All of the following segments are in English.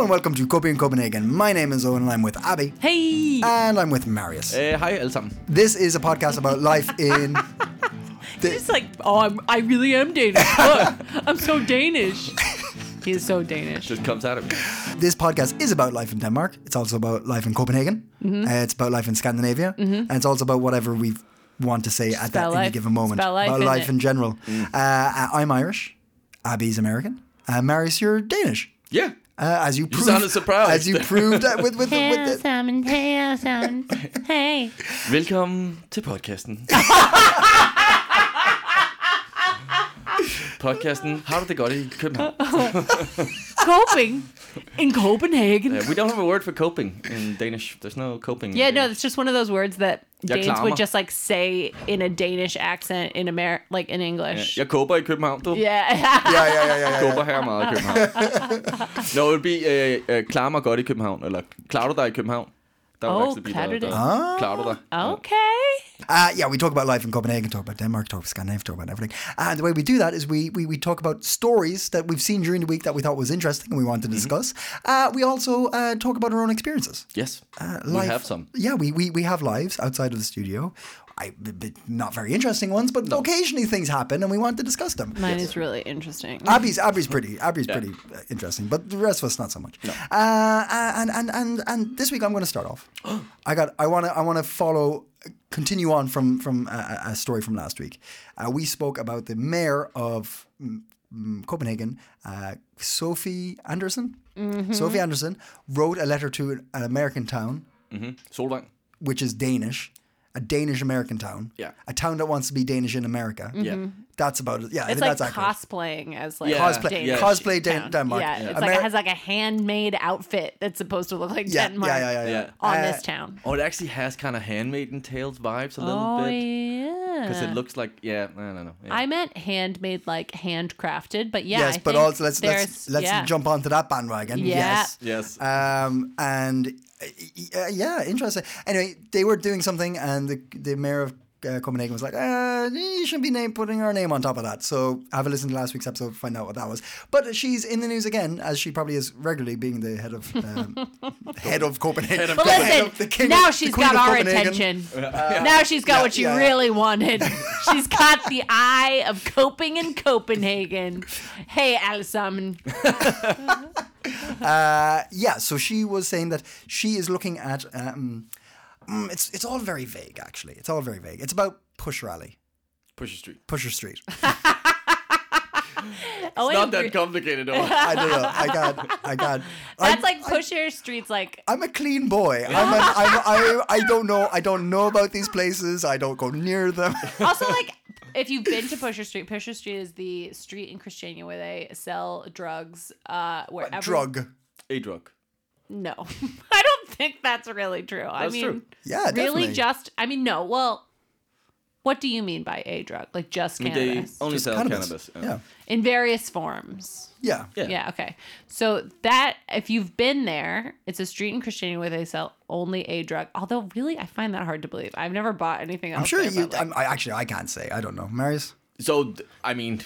and welcome to Coping in Copenhagen. My name is Owen and I'm with Abby. Hey! And I'm with Marius. Hej alle sammen. This is a podcast about life in. He's like, oh, I'm, I really am Danish. Look, I'm so Danish. He is so Danish. Just comes out of me. This podcast is about life in Denmark. It's also about life in Copenhagen. Mm-hmm. Uh, it's about life in Scandinavia. And it's also about whatever we want to say at that about any life. given moment. It's about life, about isn't life it? in general. Uh, I'm Irish. Abby's American. Uh, Marius, you're Danish. Yeah. Uh, as you proved, sounded surprised. As you proved uh, with with, with, Hey, the, Simon. Hey, Simon. Hey. Velkommen til podcasten. podcasten Har du det godt i København? Coping in Copenhagen. Uh, we don't have a word for coping in Danish. There's no coping. Yeah, no, it's just one of those words that Jeg Danes klarer would just like say in a Danish accent in Amer like in English. Jeg koper i København, du. Yeah. yeah, yeah, yeah, yeah, yeah. Koper her meget i København. no, it would be uh, uh, klar mig godt i København, eller klarer du dig i København? That would Oh, actually be klarer the- the- dig? Klarer okay. Uh, yeah, we talk about life in Copenhagen, talk about Denmark, talk about Scandinavia, talk about everything. And the way we do that is we, we, we talk about stories that we've seen during the week that we thought was interesting and we wanted to discuss. Uh, we also uh, talk about our own experiences. Yes. Uh, we have some. Yeah, we, we, we have lives outside of the studio. I, b- b- not very interesting ones, but occasionally things happen and we want to discuss them. Mine is really interesting. Abby's Abby's pretty Abby's Yeah. pretty uh, interesting, but the rest of us not so much. Uh, uh, and and and and this week I'm going to start off. I got I want to I want to follow continue on from from a, a story from last week. Uh, we spoke about the mayor of mm, mm, Copenhagen, uh, Sophie Andersen. Sophie Andersen wrote a letter to an American town, Solvang. which is Danish. A Danish American town, Yeah. a town that wants to be Danish in America. Yeah. That's about it. Yeah, I It's think like that's accurate. cosplaying as like Yeah. Cosplay, Danish yeah. cosplay Dan- town. Denmark. Yeah, it's Ameri- like it has like a handmade outfit that's supposed to look like yeah, Denmark yeah, yeah, yeah, yeah. Yeah. on Uh, this town. Oh, it actually has kind of Handmaiden Tales vibes a little Oh bit. yeah, Because it looks like, yeah, I don't know. Yeah. I meant handmade, like handcrafted, but yeah. yes, I but also let's let's let's yeah. jump onto that bandwagon. Yeah. Yes. yes. Um, and uh, yeah, interesting. Anyway, they were doing something, and the the mayor of uh, Copenhagen was like, uh, "You shouldn't be name putting our name on top of that." So have a listen to last week's episode to find out what that was. But she's in the news again, as she probably is regularly, being the head of um, head of Copenhagen. Head of But The head listen, of- the king now of- the she's queen got our Copenhagen. attention. now she's got Yeah, what she yeah. really wanted. she's got the eye of coping in Copenhagen. Hey, alle sammen. Uh, yeah, so she was saying that she is looking at. Um, mm, it's it's all very vague, actually. It's all very vague. It's about Pusher Alley, Pusher Street. Pusher Street. Oh, Not wait, that complicated. Oh. I don't know. I got. I got. That's I'm, like Pusher Street's like I'm a clean boy. I'm, a, I'm I, I don't know. I don't know about these places. I don't go near them. also like if you've been to Pusher Street, Pusher Street is the street in Christiania where they sell drugs. Uh, wherever Drug. A drug. No, I don't think that's really true. I mean, true. Yeah, really, definitely. just I mean, no. Well, what do you mean by a drug? Like just I mean, they cannabis only Just sell cannabis. cannabis. Yeah. in various forms. Yeah. Yeah. Yeah. Okay. So that if you've been there, it's a street in Christiania where they sell only a drug. Although, really, I find that hard to believe. I've never bought anything else. I'm sure there, you. but, like- I'm, I actually I can't say. I don't know. Marius. So, I mean,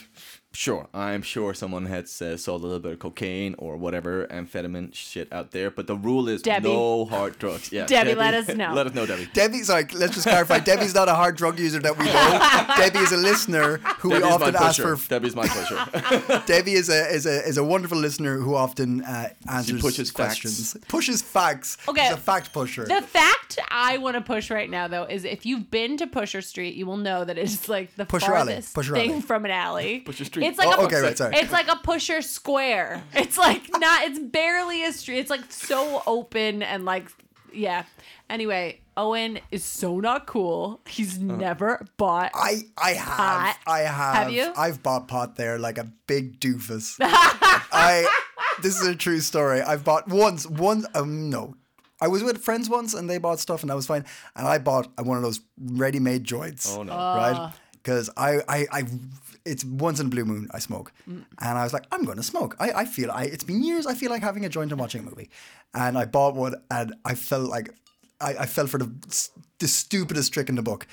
sure, I'm sure someone has uh, sold a little bit of cocaine or whatever amphetamine shit out there, but the rule is Debbie. no hard drugs. Yeah, Debbie, let us know. let us know, Debbie. Debbie, sorry, let's just clarify. Debbie's not a hard drug user that we know. Debbie is a listener who Debbie's we my often ask pusher. for. Debbie's my pusher. Debbie is a is a is a wonderful listener who often uh, answers pushes questions. Pushes facts. Okay. She's a fact pusher. The fact I want to push right now, though, is if you've been to Pusher Street, you will know that it's like the Pusher Alley. farthest Pusher thing Alley. from an alley. Pusher Street. It's like Oh, a, okay, right, sorry. It's like a Pusher Square. It's like not. It's barely a street. It's like so open and like yeah. Anyway, Owen is so not cool. He's never bought. I I have Pot. I have Have you? I've bought pot there like a big doofus. I this is a true story. I've bought once one um no. I was with friends once and they bought stuff and I was fine. And I bought one of those ready-made joints. Oh, no. Right? Because I, I I it's once in a blue moon I smoke. And I was like, I'm gonna smoke. I, I feel I it's been years I feel like having a joint and watching a movie. And I bought one and I felt like I, I fell for the the stupidest trick in the book.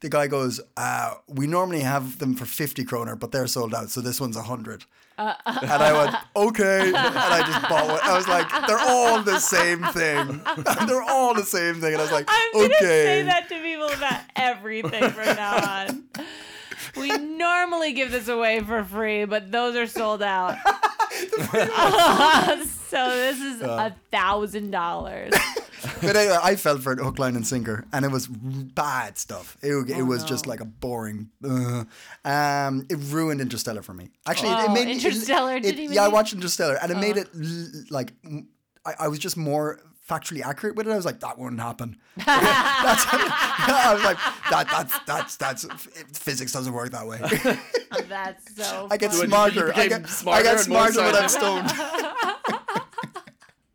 The guy goes, uh, "We normally have them for fifty kroner, but they're sold out, so this one's a hundred. and I went, okay. And I just bought one. I was like, they're all the same thing. they're all the same thing. And I was like, I'm gonna okay. say that to people about everything from now on. We normally give this away for free, but those are sold out. so this is a thousand dollars. But anyway, I fell for it hook, line, and sinker, and it was bad stuff. It, it Oh, was just like a boring. Uh, um, it ruined Interstellar for me. Actually, it, it Oh, made me- Interstellar It, didn't even yeah, I make- watched Interstellar, and it made it l- like I was just more factually accurate with it. I was like, that wouldn't happen. that's, I was like, that that's that's that's physics doesn't work that way. That's so. I get funny. smarter. I get smarter I get smarter when I'm stoned.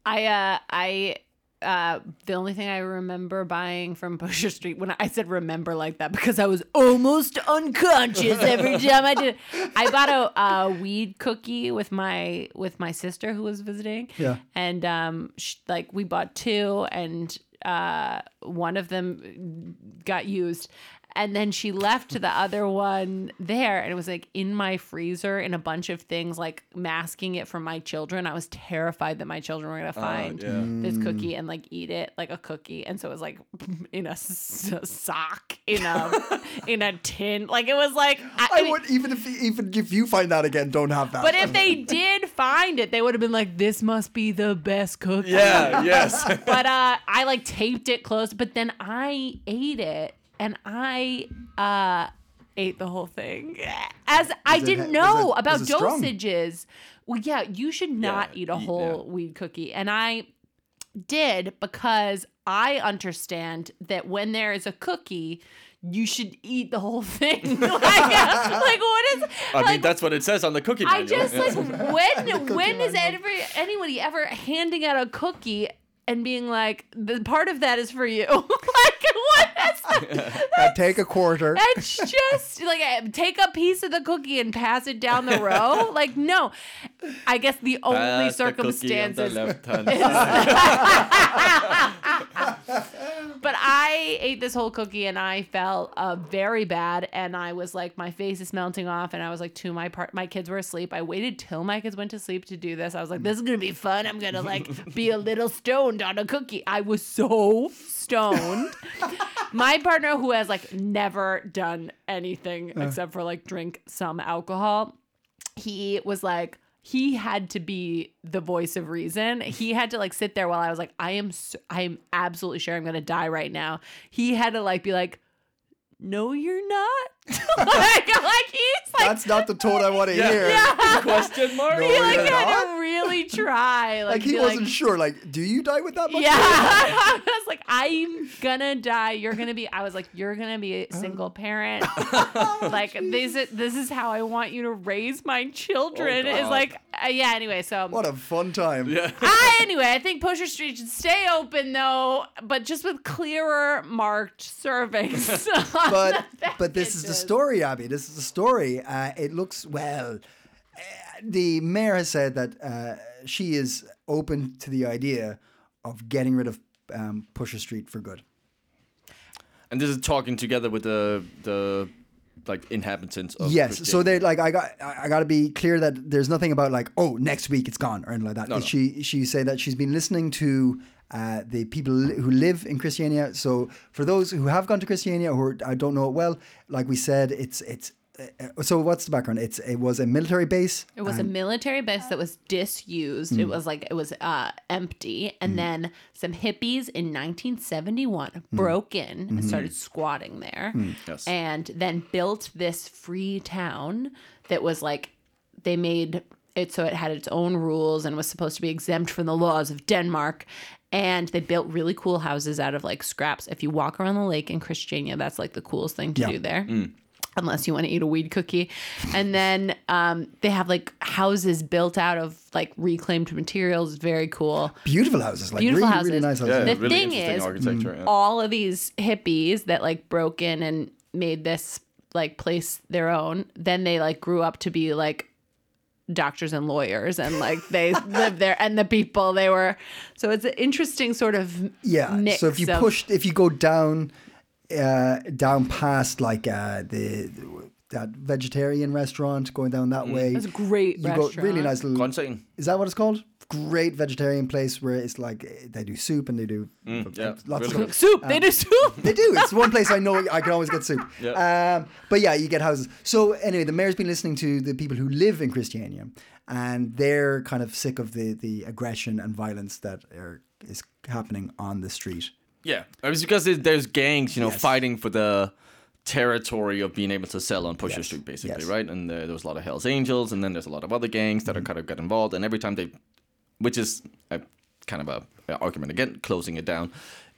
I uh I uh the only thing I remember buying from Pusher Street when I said remember like that because I was almost unconscious every time I did. it. I bought a, a weed cookie with my with my sister who was visiting. Yeah. and um sh- like we bought two and uh one of them got used. And then she left the other one there, and it was like in my freezer in a bunch of things, like masking it from my children. I was terrified that my children were gonna find yeah. this cookie and like eat it like a cookie, and so it was like in a, s- a sock in a in a tin. Like it was like I, I mean, would even if even if you find that again, don't have that. But if they did find it, they would have been like, "This must be the best cookie." Yeah, yes. But uh, I like taped it close. But then I ate it, and I uh ate the whole thing. As I it- didn't was know it- about was it strong? dosages. Well, yeah, you should not Yeah, eat a eat- whole yeah. weed cookie, and I did because I understand that when there is a cookie. You should eat the whole thing. like, like, what is? I mean, that's what it says on the cookie I just yeah. like when when is manual. every anybody ever handing out a cookie and being like the part of that is for you? like what? Is, Uh, take a quarter. it's just like uh, take a piece of the cookie and pass it down the row. Like no, I guess the only Pass the on the circumstances. But I ate this whole cookie and I felt uh, very bad, and I was like, my face is melting off, and I was like, to my part, my kids were asleep. I waited till my kids went to sleep to do this. I was like, this is gonna be fun. I'm gonna like be a little stoned on a cookie. I was so stoned. My partner, who has like never done anything uh. except for like drink some alcohol, he was like he had to be the voice of reason. He had to like sit there while I was like, I am, so, I am absolutely sure I'm gonna die right now. He had to like be like, No, you're not. like, like he's like, That's not the tone I want to Yeah. hear. yeah. Question mark? No, he like had not. to really try. Like, Like he wasn't like, sure. Like, do you die with that much? yeah, I was like, I'm gonna die. You're gonna be. I was like, you're gonna be a single parent. like this, is, this is how I want you to raise my children. Oh, is like, uh, yeah. Anyway, so What a fun time. Yeah. I anyway, I think Pusher Street should stay open though, but just with clearer marked servings. But but this is the Packages. Story, Abby. This is the story. Uh, it looks well. Uh, the mayor has said that uh, she is open to the idea of getting rid of um, Pusher Street for good. And this is talking together with the the like inhabitants of yes. So they like I got I got to be clear that there's nothing about like oh next week it's gone or anything like that. No, no. She she said that she's been listening to. Uh, the people who live in Christiania. So for those who have gone to Christiania or I don't know it well, like we said, it's it's. Uh, so what's the background? It's it was a military base. It was a military base that was disused. It was like it was uh, empty, and then some hippies in 1971 broke in and started squatting there, Yes. and then built this free town that was like they made it so it had its own rules and was supposed to be exempt from the laws of Denmark. And they built really cool houses out of like scraps. If you walk around the lake in Christiania, that's like the coolest thing to Yeah. do there unless you want to eat a weed cookie. And then um, they have like houses built out of like reclaimed materials. Very cool. Beautiful houses, like Beautiful really, houses. really nice houses. yeah, The really thing is, yeah. All of these hippies that like broke in and made this like place their own, then they like grew up to be like doctors and lawyers and like they lived there and the people they were so it's an interesting sort of Yeah. mix so if you of- push, if you go down, uh, down past like uh, the that vegetarian restaurant going down that way. It's a great You go really nice little. Grønsagen. Is that what it's called? Great vegetarian place where it's like eh, they do soup and they do yeah, lots of stuff. Soup. they do soup. They do. It's one place I know I can always get soup. Yeah. Um, but yeah, you get houses. So anyway, the mayor's been listening to the people who live in Christiania, and they're kind of sick of the the aggression and violence that are, is happening on the street. Yeah, it's because there's gangs, you know, Yes. fighting for the territory of being able to sell on Pusher Yes, Street, basically, yes. right? And uh, there was a lot of Hell's Angels, and then there's a lot of other gangs that are kind of get involved. And every time they, which is a kind of a, a argument again, closing it down,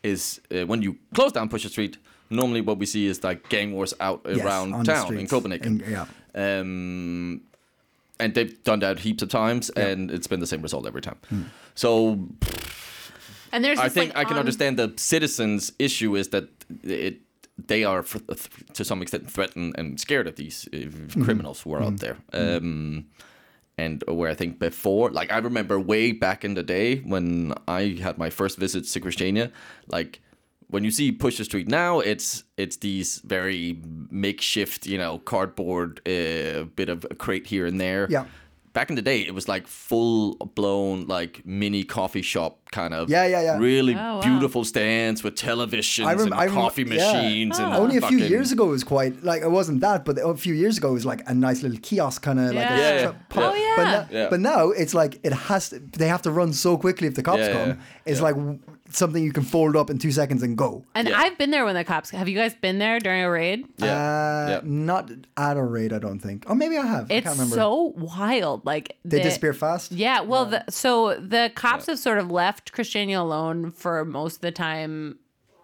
is uh, when you close down Pusher Street. Normally, what we see is like gang wars out Yes, around town in. Copenhagen. In- yeah. Um, and they've done that heaps of times, and it's been the same result every time. So And there's I think like, I can on- understand the citizens' issue is that it they are th- to some extent threatened and scared of these uh, Mm-hmm. criminals who are out there. Um, and where I think before, like I remember way back in the day when I had my first visit to Christiania, like when you see Pusher Street now, it's it's these very makeshift, you know, cardboard uh, bit of a crate here and there. Yeah. Back in the day, it was like full blown, like mini coffee shop kind of. Yeah, yeah, yeah. Really Oh, wow. beautiful stands with televisions I rem- and I rem- coffee yeah. machines and Only a few fucking- years ago it was quite like it wasn't that, but a few years ago it was like a nice little kiosk kind of like a Yeah. Yeah, yeah. strip. Oh, yeah. But, now, Yeah. but now it's like it has to, they have to run so quickly if the cops Yeah, come. yeah. It's Yeah. like w- something you can fold up in two seconds and go. And Yeah. I've been there when the cops. Have you guys been there during a raid? Yeah. Uh, yeah. Not at a raid, I don't think. Or maybe I have. I It's can't remember. so wild. Like they the- disappear fast. Yeah, well, the, so the cops have sort of left Christiania alone for most of the time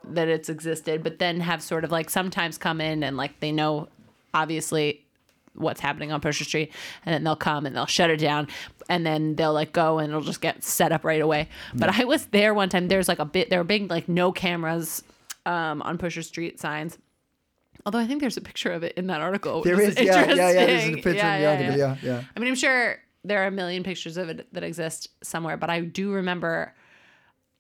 that it's existed, but then have sort of like sometimes come in and like they know obviously what's happening on Pusher Street, and then they'll come and they'll shut it down, and then they'll like go and it'll just get set up right away. But I was there one time. There's like a bit. There were big like no cameras um, on Pusher Street signs. Although I think there's a picture of it in that article. There is, yeah, yeah, yeah. There's a picture in the article. Yeah, yeah. I mean, I'm sure there are a million pictures of it that exist somewhere, but I do remember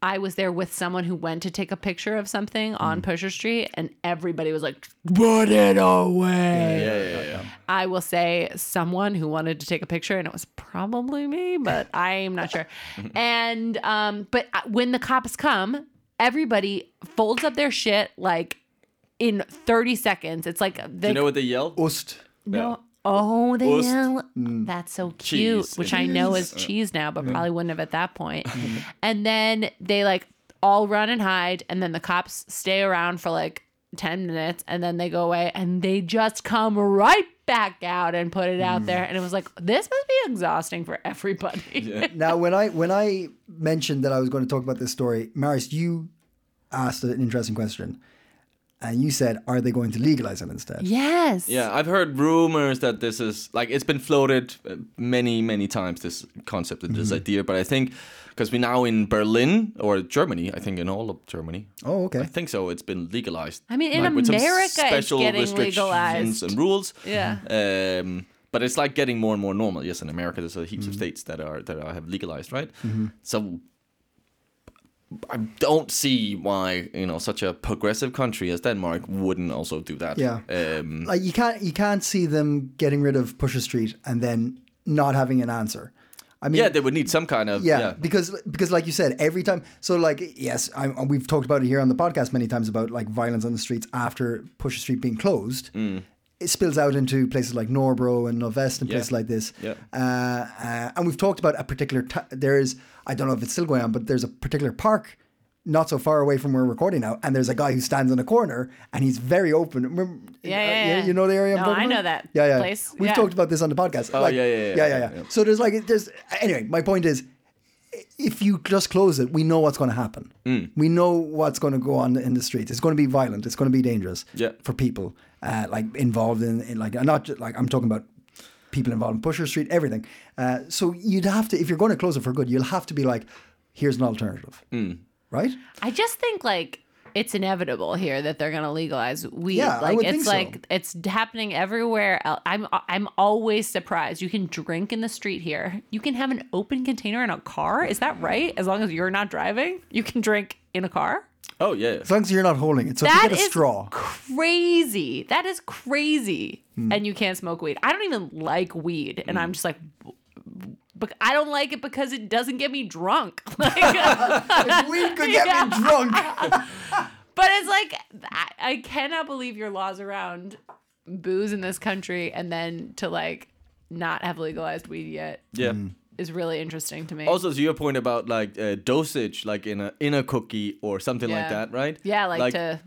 I was there with someone who went to take a picture of something Mm. on Pusher Street, and everybody was like, "Put it away." Yeah, yeah, yeah. I will say someone who wanted to take a picture, and it was probably me, but I'm not sure. and um, but uh, when the cops come, everybody folds up their shit like in 30 seconds. It's like Do you know what they yell? Ost. no. Oh, they Ost. yell. Mm. That's so cute. Cheese. Which I know is cheese now, but probably wouldn't have at that point. Mm-hmm. and then they like all run and hide, and then the cops stay around for like 10 minutes, and then they go away, and they just come right back out and put it out mm. there. And it was like, this must be exhausting for everybody. Now, when I when I mentioned that I was going to talk about this story, Marius, you asked an interesting question, and you said, "Are they going to legalize it instead?" yes. Yeah, I've heard rumors that this is like it's been floated uh, many, many times. This concept and Mm-hmm. this idea, but I think because we're now in Berlin or Germany, I think in all of Germany, Oh, okay. I think so. It's been legalized. I mean, in Like, with some America, it's special getting restrictions legalized. and rules. Yeah. Um, but it's like getting more and more normal. Yes, in America, there's a heaps Mm-hmm. of states that are that are, have legalized, right? So I don't see why you know such a progressive country as Denmark wouldn't also do that. Yeah. Um, Like you can't you can't see them getting rid of Pusher Street and then not having an answer. I mean, yeah, they would need some kind of yeah, yeah. because because like you said, every time. So like yes, I, we've talked about it here on the podcast many times about like violence on the streets after Pusher Street being closed. Mm. It spills out into places like Nørrebro and Nordvest and Yeah. places like this. Yeah. Uh, uh, and we've talked about a particular. T- there is I don't know if it's still going on, but there's a particular park not so far away from where we're recording now, and there's a guy who stands in a corner and he's very open. Remember, Yeah, yeah, uh, yeah. You know the area I'm No, talking I about? know that Yeah, yeah. place. We've Yeah. talked about this on the podcast. Oh, Like, yeah, yeah, yeah, yeah, yeah, yeah, yeah. So there's like there's anyway. My point is, if you just close it, we know what's going to happen. Mm. We know what's going to go on in the streets. It's going to be violent. It's going to be dangerous Yeah. for people uh, like involved in, in like not just, like I'm talking about people involved in Pusher Street, everything. Uh, so you'd have to if you're going to close it for good, you'll have to be like, here's an alternative, Mm. right? I just think like it's inevitable here that they're going to legalize weed. Yeah, I like would it's think so. like it's happening everywhere. el- I'm I'm always surprised. You can drink in the street here. You can have an open container in a car. Is that right? As long as you're not driving, you can drink in a car. Oh yeah. As long as you're not holding it. So if you get a is straw. crazy. That is crazy. Hmm. And you can't smoke weed. I don't even like weed, and I'm just like. But I don't like it because it doesn't get me drunk. Like, Weed could get Yeah. me drunk. But it's like I, I cannot believe your laws around booze in this country, and then to like not have legalized weed yet Yeah. is really interesting to me. Also, to your point about like uh, dosage, like in a in a cookie or something like that, right? yeah, like, to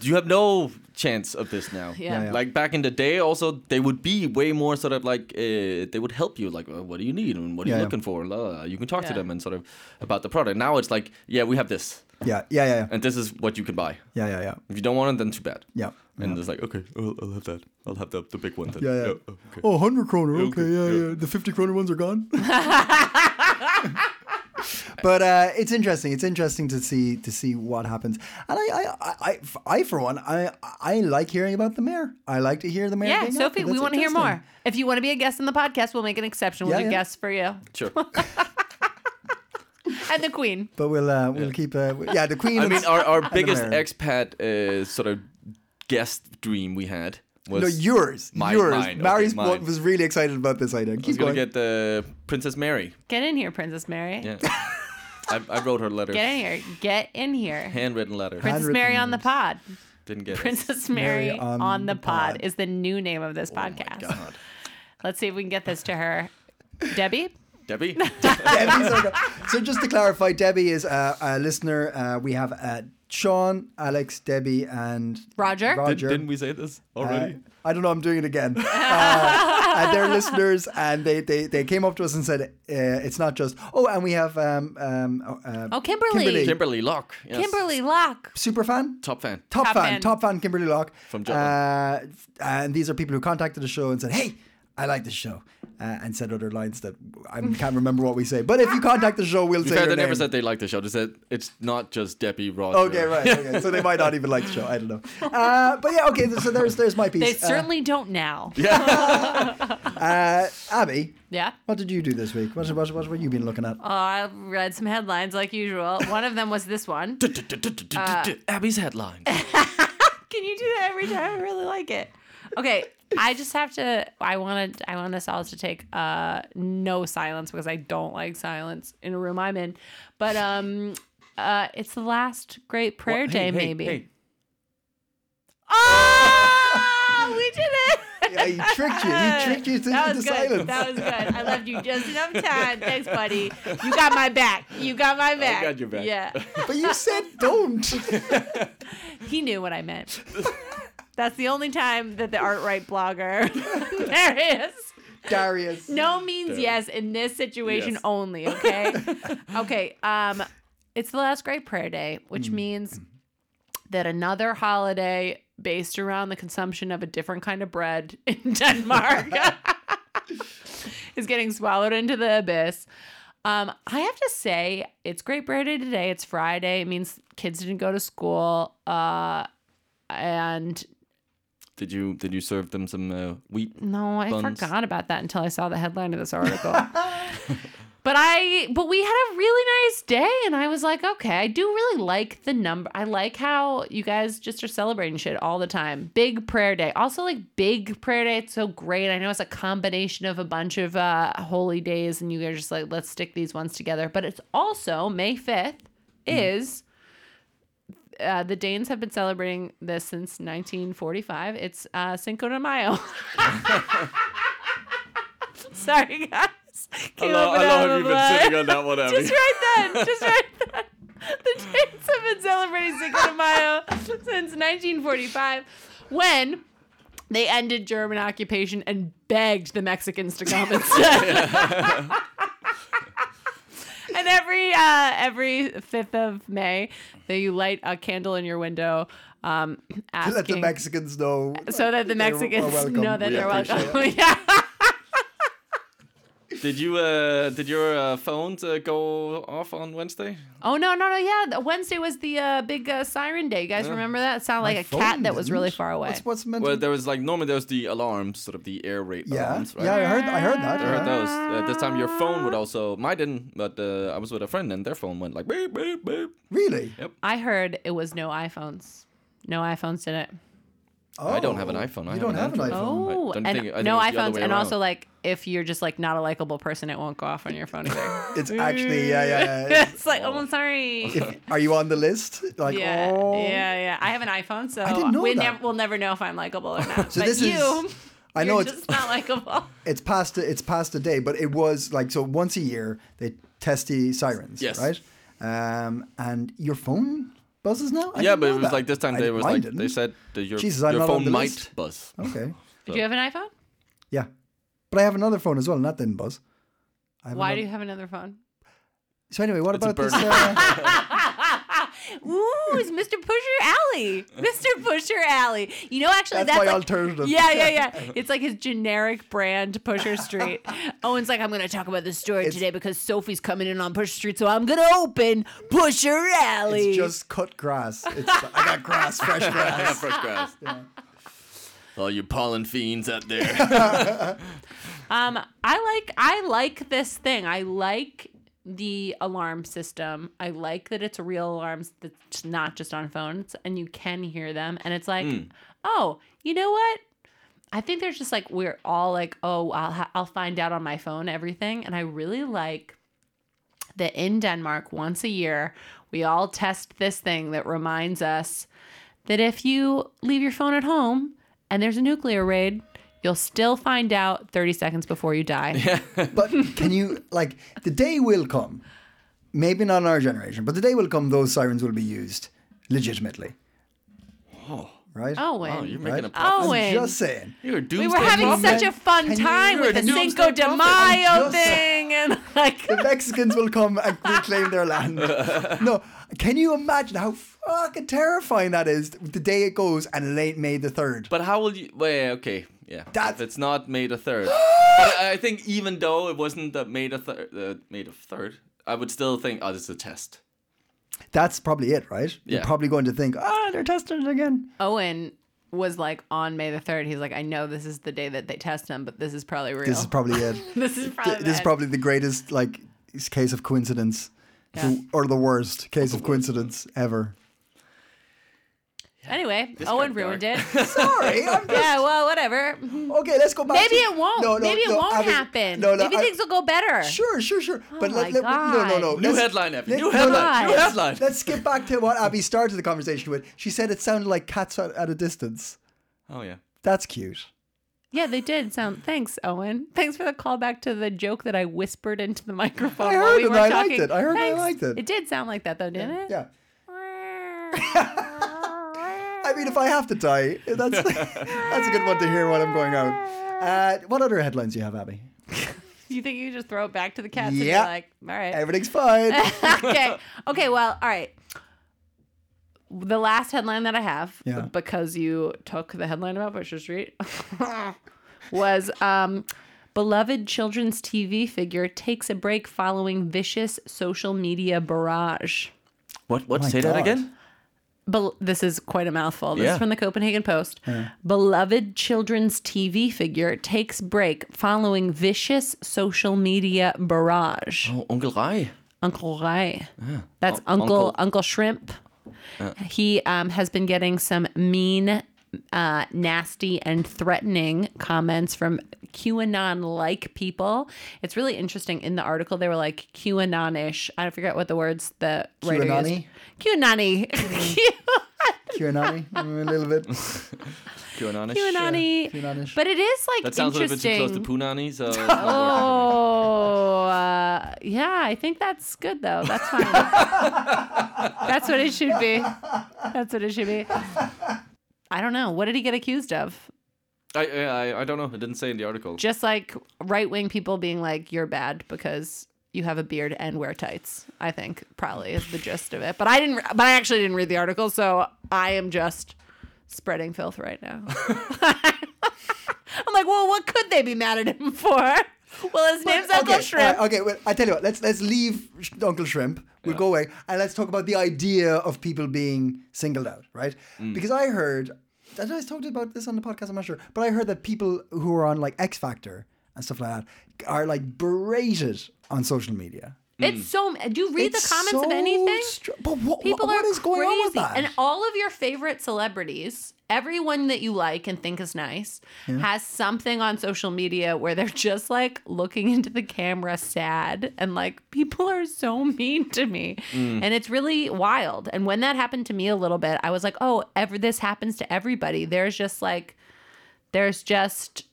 You have no chance of this now. Yeah. yeah. Like back in the day, also they would be way more sort of like uh, they would help you. Like, uh, what do you need and what are Yeah, you yeah. looking for? You can talk to them and sort of about the product. Now it's like, yeah, we have this, Yeah, yeah, yeah, yeah. and this is what you can buy. Yeah, yeah, yeah. If you don't want it, then too bad. Yeah. And it's like, okay, I'll, I'll have that. I'll have the, the big one then. Yeah, yeah. oh, okay. Oh, 100 kroner. Okay, Okay, yeah, yeah. yeah. The 50 kroner ones are gone. but uh, it's interesting. It's interesting to see to see what happens. And I, I, I, I, I for one, I, I like hearing about the mayor. I like to hear the mayor. yeah, Sophie, we want to hear more. If you want to be a guest on the podcast, we'll make an exception. We'll Yeah, do yeah. guests for you Sure. and the Queen. But we'll uh, we'll keep. Uh, yeah, the queen. I mean, our, our biggest expat uh, sort of guest dream we had was no, yours, Mine- yours. mine, okay, Mary's mine. was really excited about this idea. I was gonna get the Princess Mary. Get in here, Princess Mary. Yeah. I, I wrote her letters. Get in here. Get in here. Handwritten letter. Princess Handwritten Mary on the pod. Didn't get it. Princess Mary, Mary on on, the, the pod, pod. is the new name of this Oh my podcast. God. Let's see if we can get this to her. Debbie? Debbie? Debbie's our- so just to clarify, Debbie is a, a listener. Uh, we have uh, Sean, Alex, Debbie, and Roger? Did, Roger. didn't we say this Uh, already? I don't know. I'm doing it again. Uh, and they're listeners, and they, they, they came up to us and said uh, it's not just. Oh, and we have um um uh, Oh, Kimberly. Kimberly. Kimberly Locke. Yes. Kimberly Locke. super fan. Top fan. Top, Top fan, fan. top fan, Kimberly Locke. From uh, And these are people who contacted the show and said, hey, I like the show. Uh, and said other lines that I can't remember what we say. But if you contact the show, we'll To say fair, your they never said they liked the show. They said it's not just Debbie Roger. Okay, right. Okay. So they might not even like the show. I don't know. Uh, but yeah, okay. So there's there's my piece. They certainly don't now. Uh, uh, Abby, Yeah. what did you do this week? What, what, what, what have you been looking at? Oh, I read some headlines like usual. One of them was this one. Abby's headline. Can you do that every time? I really like it. Okay, I just have to. I wanted. I want us all to take uh no silence because I don't like silence in a room I'm in. But um, uh, it's the last great prayer Hey, day, hey, maybe. hey. Oh, we did it. Yeah, he tricked you. He tricked you to, that was into good. silence. That was good. I left you just enough time. Thanks, buddy. You got my back. You got my back. You got your back. Yeah. But you said don't. He knew what I meant. That's the only time that the art right blogger there is. Darius. No means yes in this situation Yes. only, okay? okay. Um it's the last great prayer day, which Mm. means that another holiday based around the consumption of a different kind of bread in Denmark is getting swallowed into the abyss. Um, I have to say, it's Great Prayer Day today. It's Friday. It means kids didn't go to school. Uh, and Did you did you serve them some uh, wheat? no, I Buns. forgot about that until I saw the headline of this article. but I, but we had a really nice day, and I was like, okay, I do really like the number. I like how you guys just are celebrating shit all the time. Big prayer day, also like big prayer day. It's so great. I know it's a combination of a bunch of uh, holy days, and you guys are just like, let's stick these ones together. But it's also May fifth is. Uh, the Danes have been celebrating this since 1945. It's uh, Cinco de Mayo. Sorry, guys. Came up with out of the blue. on that one, Abby. Just right then. Just right then. The Danes have been celebrating Cinco de Mayo since 1945 when they ended German occupation and begged the Mexicans to come instead. and every uh, every 5th of May, that you light a candle in your window um, To asking let the Mexicans know. so that the Mexicans know that We they're welcome. yeah. Did you uh did your uh, phones uh, go off on Wednesday? Oh no no no yeah! Wednesday was the uh, big uh, siren day. You guys remember that? It sounded like a cat Phone that was really far away. What's, what's meant Well, there was like normally there was the alarms, sort of the air raid Yeah, alarms, right? yeah, I heard, I heard that. I heard those. Uh, this time your phone would also. Mine didn't, but uh, I was with a friend and their phone went like beep beep beep. Really? I heard it was no iPhones. No iPhones did it. I don't have an Oh, iPhone. I you don't have an Android. iPhone. I Oh, don't and think- I think no it's iPhones, and also like if you're just like not a likable person, it won't go off on your phone either. It's actually, yeah, yeah. yeah. it's like, oh, I'm sorry. If, are you on the list? Like, yeah, oh. yeah, yeah. I have an iPhone, so didn't know we that. never, we'll never know if I'm likable or not. So but this is- you, I know you're it's just not likable. it's past a, it's past a day, but it was like so once a year they test the sirens, Yes. right? Um, and your phone buzzes now. I yeah, but it was that. like this time I they was like didn't. they said that your Jesus, your phone might list. buzz. Okay, Did you have an iPhone? yeah, but I have another phone as well, and that didn't buzz. I have Why another- do you have another phone? So anyway, what It's about this? Uh, Ooh, it's Mr. Pusher Alley. Mr. Pusher Alley. You know, actually, That's that's, my like, alternative. Yeah, yeah, yeah. It's like his generic brand, Pusher Street. Owen's like, I'm going to talk about this story It's- today because Sophie's coming in on Pusher Street, so I'm going to open Pusher Alley. it's just cut grass. It's I got grass, fresh grass. I got Fresh grass. All you pollen fiends out there. Um, I like I like this thing. I like the alarm system. I like that it's real alarms that's not just on phones and you can hear them. And it's like, mm. oh, you know what? I think there's just like we're all like, oh, I'll ha- I'll find out on my phone everything, and I really like that in Denmark once a year we all test this thing that reminds us that if you leave your phone at home and there's a nuclear raid, you'll still find out 30 seconds before you die. Yeah. But can you like the day will come? Maybe not in our generation, but the day will come. Those sirens will be used legitimately. Oh. Right? Oh, Owen. Oh, you're making a right? prophet. Owen. I'm just saying. You're a we were having prophet. such a fun Can time You're with the Cinco de prophet. Mayo I'm thing and like The Mexicans will come and reclaim their land. No, can you imagine how fucking terrifying that is? The day it goes and it ain't May the third. But how will you? Wait, okay, yeah. That- if it's not made a third, but I I think even though it wasn't uh, made a third, uh, made a third, I would still think, oh, this is a test. That's probably it, right? You're probably going to think, ah, they're testing it again. Owen was like on May the 3rd. He's like, I know this is the day that they test him, but this is probably real. This is probably it. this is probably this is probably the greatest like case of coincidence, Yeah. or the worst case of coincidence ever. Anyway, This Owen got ruined it. Sorry, I'm just yeah, well, whatever. okay. Let's go back. Maybe to- it won't. No, no, Maybe it no, won't Abby, happen. No, no, Maybe I- things will go better. Sure, sure, sure. Oh but Oh my let, let, no, no, no. God. New let's- headline, Abby. let- New no, no, headline. New Guys. headline. Let's skip back to what Abby started the conversation with. She said it sounded like cats at, at a distance. Oh yeah. That's cute. Yeah, they did sound. Thanks, Owen. Thanks for the callback to the joke that I whispered into the microphone. I while heard we it, were I liked talking. it. I heard it, I Thanks. liked it. It did sound like that, though, didn't it? Yeah. I mean, if I have to die, that's that's a good one to hear while I'm going out. Uh, what other headlines do you have, Abby? You think you could just throw it back to the cats Yeah. and be like, all right. Everything's fine. okay. Okay. Well, all right. The last headline that I have, Yeah. because you took the headline about Butcher Street, was um, beloved children's TV figure takes a break following vicious social media barrage. What? What? my Say that again. Bel- this is quite a mouthful. This Yeah. is from the Copenhagen Post. Beloved children's TV figure takes break following vicious social media barrage. Oh, Uncle Rai. Uncle Rai. That's Un- Uncle Uncle- Uncle Shrimp. He um, has been getting some mean, uh, nasty, and threatening comments from QAnon-like people. It's really interesting. In the article, they were like QAnon-ish. I don't forget what the words the writer used. QAnon-y? QAnon-y. QAnon, mm, a little bit. QAnon. QAnon-y. QAnon-ish. But it is like That sounds a little bit too close to Punani, so. it's not working. Oh, uh, yeah. I think that's good though. That's fine. that's what it should be. That's what it should be. I don't know. What did he get accused of? I, I I don't know. It didn't say in the article. Just like right wing people being like, "You're bad because you have a beard and wear tights." I think probably is the gist of it. But I didn't. But I actually didn't read the article, so I am just spreading filth right now. I'm like, well, what could they be mad at him for? Well, his name's Uncle okay, Shrimp. alright, okay, well, I tell you what. Let's let's leave Sh- Uncle Shrimp. We'll go away and let's talk about the idea of people being singled out, right? Mm. Because I heard, did I talked about this on the podcast? I'm not sure, but I heard that people who are on like X Factor and stuff like that are like berated on social media. Mm. It's so. Do you read It's the comments of anything? str- but what, People what are is going on with that? And all of your favorite celebrities, everyone that you like and think is nice, has something on social media where they're just like looking into the camera sad and like people are so mean to me. Mm. And it's really wild. And when that happened to me a little bit, I was like, "Oh, ever this happens to everybody." There's just like there's just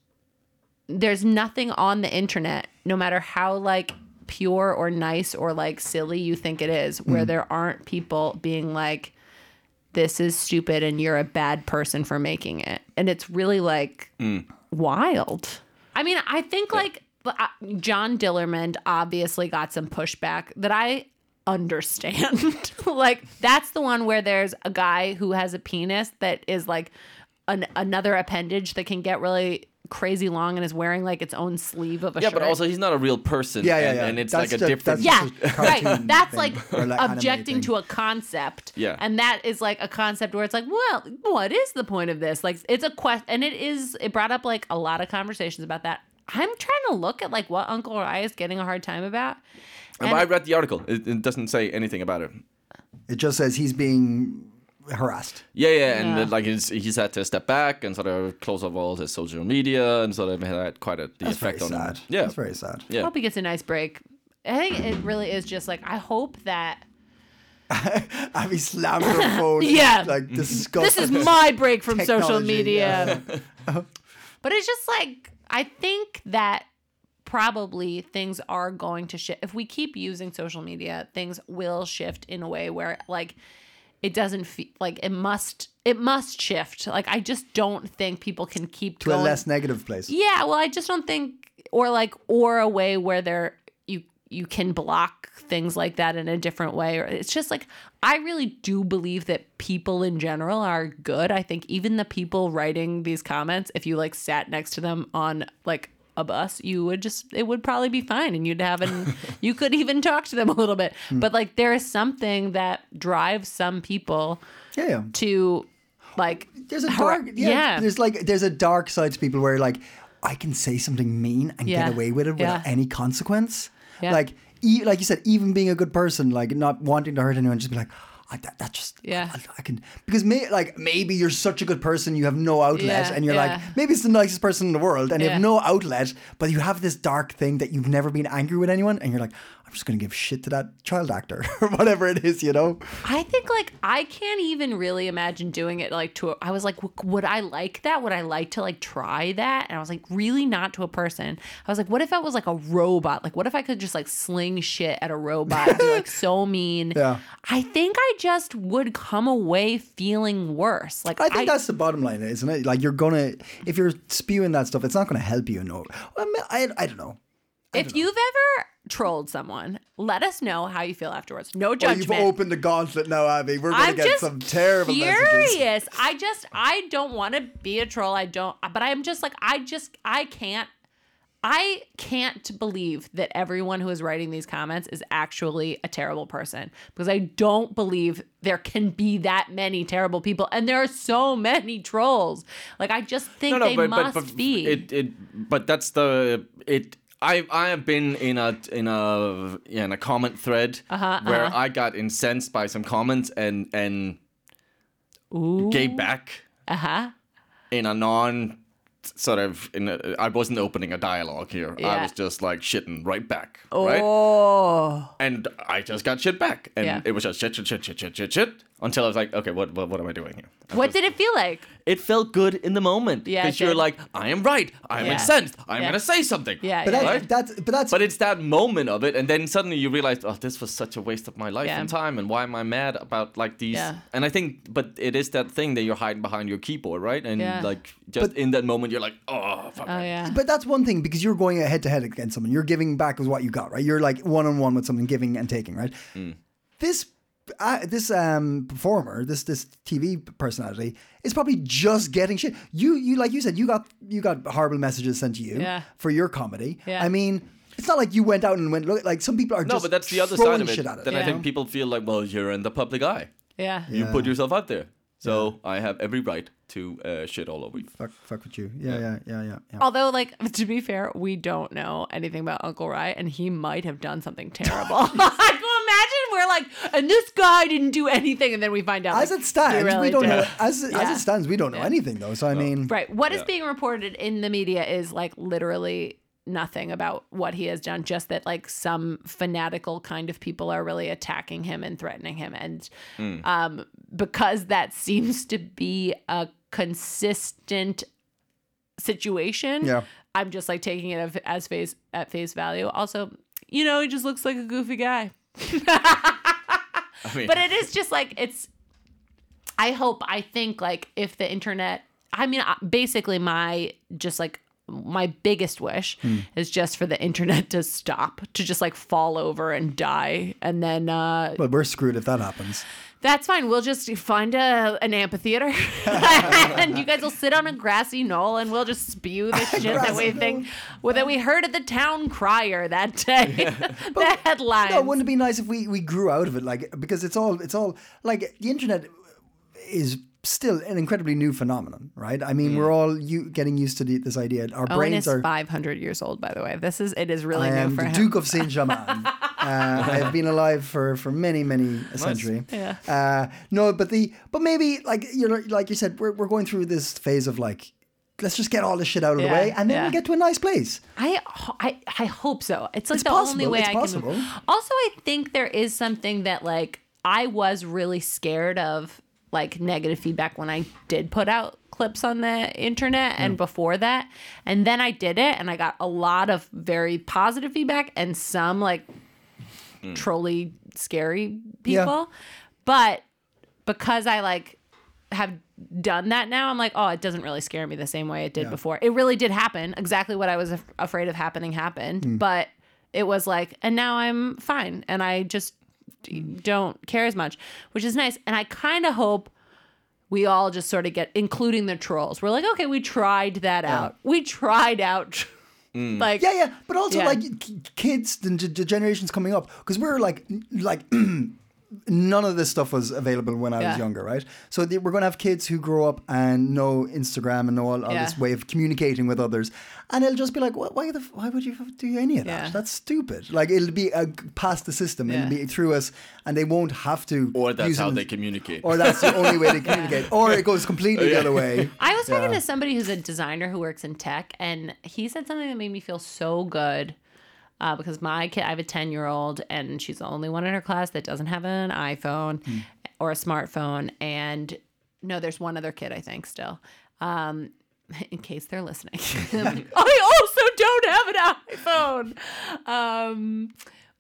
there's nothing on the internet no matter how like pure or nice or like silly you think it is where mm. there aren't people being like this is stupid and you're a bad person for making it. And it's really like wild. I mean i think like uh, John Dillermand obviously got some pushback that i understand. Like that's the one where there's a guy who has a penis that is like an, another appendage that can get really crazy long and is wearing like its own sleeve of a Yeah, shirt. but also he's not a real person. Yeah, yeah, and, yeah. and it's That's like a the- different. that's- yeah, just a cartoon right. That's thing, like or like anime objecting thing. to a concept. Yeah. and that is like a concept where it's like, well, what is the point of this? Like, it's a quest, and it is. It brought up like a lot of conversations about that. I'm trying to look at like what Uncle Rai is getting a hard time about. But I read the article. It, it doesn't say anything about it. it just says he's being harassed. Yeah, yeah, and Yeah. like he's, he's had to step back and sort of close off all his social media and sort of had quite a the That's very effect on sad. him. Yeah, that's very sad. I yeah. hope he gets a nice break. I think it really is just like I hope that Abby slammed her phone. Yeah. like this disgusting. is my break from social Technology, media. but it's just like I think that probably things are going to shift. If we keep using social media, things will shift in a way where like it doesn't feel like it must it must shift. Like I just don't think people can keep to a less negative place. yeah, well, I just don't think, or like, or a way where there you you can block things like that in a different way. Or it's just like I really do believe that people in general are good. I think even the people writing these comments, if you like sat next to them on like a bus, you would just it would probably be fine, and you'd have an you could even talk to them a little bit. Hmm. But like there is something that drives some people Yeah, yeah. to like There's a dark, yeah, There's like there's a dark side to people where like I can say something mean and Yeah. get away with it without Yeah. any consequence. Yeah. Like, e- like you said, even being a good person, like not wanting to hurt anyone, just be like, I, that, that just Yeah. I, I can because may, like maybe you're such a good person, you have no outlet, Yeah, and you're yeah. like maybe it's the nicest person in the world, and you have no outlet, but you have this dark thing that you've never been angry with anyone, and you're like, I'm just gonna give shit to that child actor or whatever it is, you know. I think like I can't even really imagine doing it like to. A, I was like, would I like that? Would I like to like try that? And I was like, really not to a person. I was like, what if I was like a robot? Like, what if I could just like sling shit at a robot and be like so mean? Yeah. I think I just would come away feeling worse. Like I think that's the bottom line, isn't it? Like you're gonna, if you're spewing that stuff, it's not gonna help you. No, I, mean, I, I don't know. if you've ever trolled someone, let us know how you feel afterwards. No judgment. you've opened the gauntlet now, Abby. We're gonna I'm get just some terrible messages. I'm just furious. I just I don't want to be a troll. I don't. But I'm just like I just I can't. I can't believe that everyone who is writing these comments is actually a terrible person because I don't believe there can be that many terrible people and there are so many trolls. Like I just think no, no, they must be. It, it, but that's the it. I I have been in a in a yeah, in a comment thread Uh-huh, where uh-huh. I got incensed by some comments and and Ooh. gave back Uh huh. in a non sort of in a, I wasn't opening a dialogue here. I was just like shitting right back, right? Oh. And I just got shit back, and Yeah. it was just shit, shit, shit, shit, shit, shit, shit, until I was like, okay, what what, what am I doing here? I What did it feel like? It felt good in the moment Yeah, because you're did. like, I am right, I'm Yeah. incensed, I'm Yeah. gonna say something. Yeah. But yeah. that, Right? that's but that's But it's that moment of it, and then suddenly you realize, oh, this was such a waste of my life Yeah. and time, and why am I mad about like these? Yeah. And I think, but it is that thing that you're hiding behind your keyboard, right? And Yeah. like just But- in that moment, you're like, oh, fuck. Oh yeah. but that's one thing because you're going head to head against someone. You're giving back with what you got, right? You're like one on one with someone, giving and taking, right? Mm. This uh, this um, performer, this this TV personality, is probably just getting shit. You you like you said, you got you got horrible messages sent to you Yeah. for your comedy. Yeah. I mean, it's not like you went out and went look. Like some people are No, just but that's the other side of it. shit at it. Then I think people feel like, well, you're in the public eye. Yeah. You put yourself out there. So I have every right to uh, shit all over you. fuck, fuck with you. Yeah, yeah, yeah, yeah. yeah. Although, like, to be fair, we don't know anything about Uncle Rye, and he might have done something terrible. like, we're like, and this guy didn't do anything, and then we find out. As like, it stands, really we don't did. know. As as it stands, we don't know anything though. So I mean, Right. What is Yeah. being reported in the media is like literally nothing about what he has done, just that like some fanatical kind of people are really attacking him and threatening him. And um, because that seems to be a consistent situation, Yeah. I'm just like taking it as face at face value. Also, you know, he just looks like a goofy guy. I mean, but it is just like it's i hope i think like if the internet i mean basically my just like my biggest wish is just for the internet to stop to just like fall over and die and then uh well, we're screwed if that happens. That's fine. We'll just find a an amphitheater. And you guys will sit on a grassy knoll and we'll just spew the shit that we think well, that we heard at the town crier that day. The headlines. No, wouldn't it be nice if we we grew out of it? Like because it's all it's all like the internet is still an incredibly new phenomenon, right? I mean, we're all you getting used to the, this idea. Our Owen brains is are. 500 years old, by the way. This is it is really I new for the him. Duke of Saint Germain. uh, I have been alive for for many many a century. Yeah. Uh, no, but the but maybe like you know, like you said, we're we're going through this phase of like. Let's just get all this shit out of the way, and then yeah. we get to a nice place. I, I I hope so. It's like It's the possible, only way it's I possible. can. Move. Also, I think there is something that like I was really scared of like negative feedback when I did put out clips on the internet and before that, and then I did it and I got a lot of very positive feedback and some like trolly scary Yeah. people, but because I like have done that now, I'm like, oh, it doesn't really scare me the same way it did before. It really did happen. Exactly what I was af- afraid of happening happened, Hmm. but it was like, and now I'm fine, and I just don't care as much, which is nice. And I kind of hope we all just sort of get, including the trolls. We're like, okay, we tried that out. We tried out, mm. like, Yeah, yeah, but also Yeah. like kids, the, the generations coming up, because we're like, like none of this stuff was available when I Yeah. was younger, right? So the, we're going to have kids who grow up and know Instagram and know all, all this way of communicating with others, and it'll just be like, "Why- why the why would you do any of that? Yeah. That's stupid. Like it'll be uh, past the system, Yeah. it'll be through us, and they won't have to. or that's use how it they communicate. Or that's the only way they communicate, or it goes completely the other way. I was talking Yeah. to somebody who's a designer who works in tech, and he said something that made me feel so good. Uh, because my kid, I have a 10 year old, and she's the only one in her class that doesn't have an iPhone Hmm. or a smartphone. And no, there's one other kid, I think, still. Um, in case they're listening, I also don't have an iPhone. Um,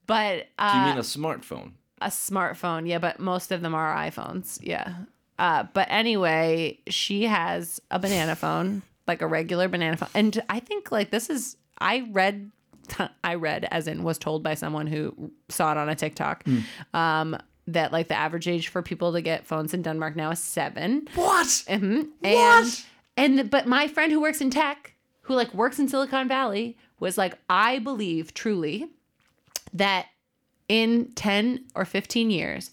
but uh, Do you mean a smartphone? a smartphone. Yeah, but most of them are iPhones. Yeah. Uh, but anyway, she has a banana phone, like a regular banana phone. And I think like this is I read I read as in was told by someone who saw it on a TikTok. Um that like the average age for people to get phones in Denmark now is 7. What? Mhm. What? And and but my friend who works in tech, who like works in Silicon Valley, was like, I believe truly that in 10 or 15 years,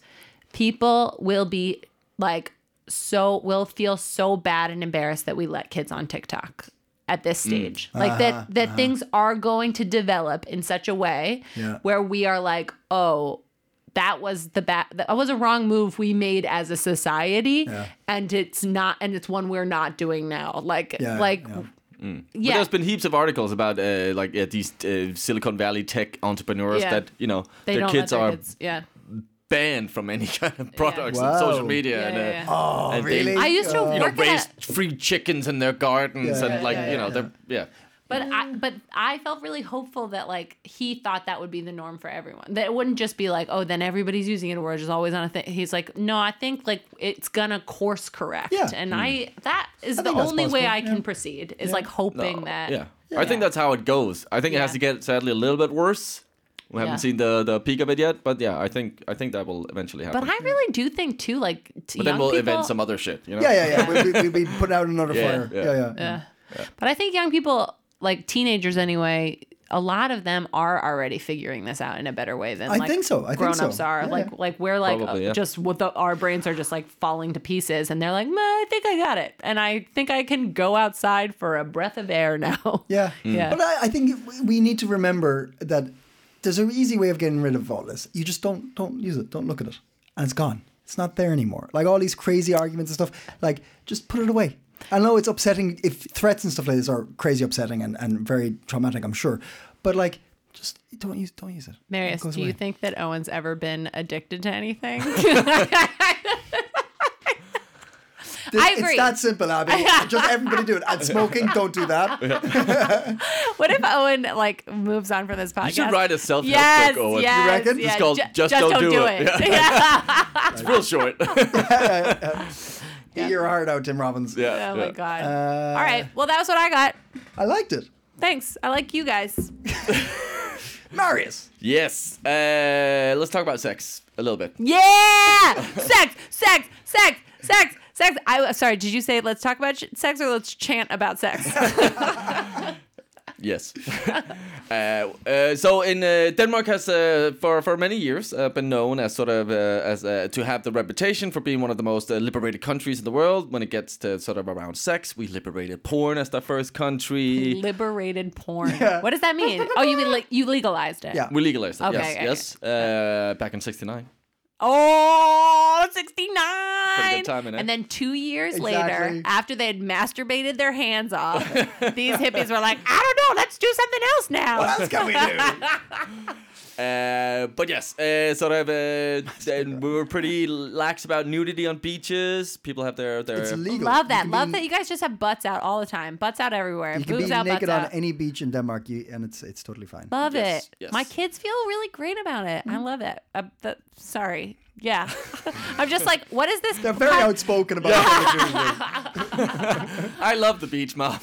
people will be like so will feel so bad and embarrassed that we let kids on TikTok at this stage. Like that that things are going to develop in such a way Yeah. where we are like, "Oh, that was the bad that was a wrong move we made as a society Yeah. and it's not and it's one we're not doing now." Like Yeah, like yeah. But yeah. there's been heaps of articles about uh, like uh, these uh, Silicon Valley tech entrepreneurs Yeah. that you know they their kids their are kids, yeah. Banned from any kind of products Wow. on social media. Yeah, and, uh, yeah. Oh, and they, really? I used to Uh, you know, work at raise free chickens in their gardens Yeah, and yeah, like yeah, you know yeah. they're yeah. But I but I felt really hopeful that like he thought that would be the norm for everyone. That it wouldn't just be like, oh, then everybody's using it or it's just always on a thing. He's like, no, I think like it's gonna course correct. Yeah. And I that is the think that's only way I can yeah. proceed is like hoping that yeah. I think that's how it goes. I think it has to get sadly a little bit worse We haven't seen the the peak of it yet, but yeah, I think I think that will eventually happen. But I really do think too, like t- But then young we'll people, invent some other shit, you know? Yeah, yeah, yeah. we, we, we put out another Yeah, fire. yeah. Yeah, yeah. Yeah. But I think young people, like teenagers anyway, a lot of them are already figuring this out in a better way than I like think so. I think grown-ups so. are. Yeah, like yeah. like we're like Probably, uh, yeah. just what the our brains are just like falling to pieces, and they're like, I think I got it, and I think I can go outside for a breath of air now. Yeah. Yeah. But I, I think we need to remember that there's an easy way of getting rid of all this. You just don't don't use it. Don't look at it. And it's gone. It's not there anymore. Like all these crazy arguments and stuff, like just put it away. I know it's upsetting if threats and stuff like this are crazy upsetting and, and very traumatic, I'm sure. But like just don't use don't use it. Marius, It do you think that Owen's ever been addicted to anything? Th- I agree. It's that simple, Abby. just everybody do it. And smoking, don't do that. what if Owen like moves on from this podcast? You should write a self-help yes, book, Owen. Yes, You reckon? Yeah. It's called Ju- Just Don't Do It. it. Yeah. It's real short. Get your heart out, Tim Robbins. yeah. Oh my god. Uh, All right. Well, that was what I got. I liked it. Thanks. I like you guys. Marius. Yes. Uh, let's talk about sex a little bit. Yeah. sex. Sex. Sex. Sex. Sex. I sorry. Did you say let's talk about ch- sex or let's chant about sex? Yes. uh, uh, so in uh, Denmark has uh, for for many years uh, been known as sort of uh, as uh, to have the reputation for being one of the most uh, liberated countries in the world when it gets to sort of around sex. We liberated porn as the first country. Liberated porn. What does that mean? Oh, you mean like you legalized it? Yeah. We legalized it. Okay, yes, okay, yes. Uh, back in '69. Oh, 69. Pretty good timing, eh? And then two years Exactly. later, after they had masturbated their hands off, these hippies were like, I don't know, let's do something else now. What else can we do? Uh, but yes, uh, sort of. Uh, then we were pretty lax about nudity on beaches. People have their their. It's legal. Love that. Love be- that you guys just have butts out all the time. Butts out everywhere. You can Boobs be out, naked on out. any beach in Denmark, you, and it's it's totally fine. Love Yes, it. yes. My kids feel really great about it. I love it. Uh, the, sorry. Yeah. I'm just like, what is this? They're very pod- outspoken about what. I love the beach, mom.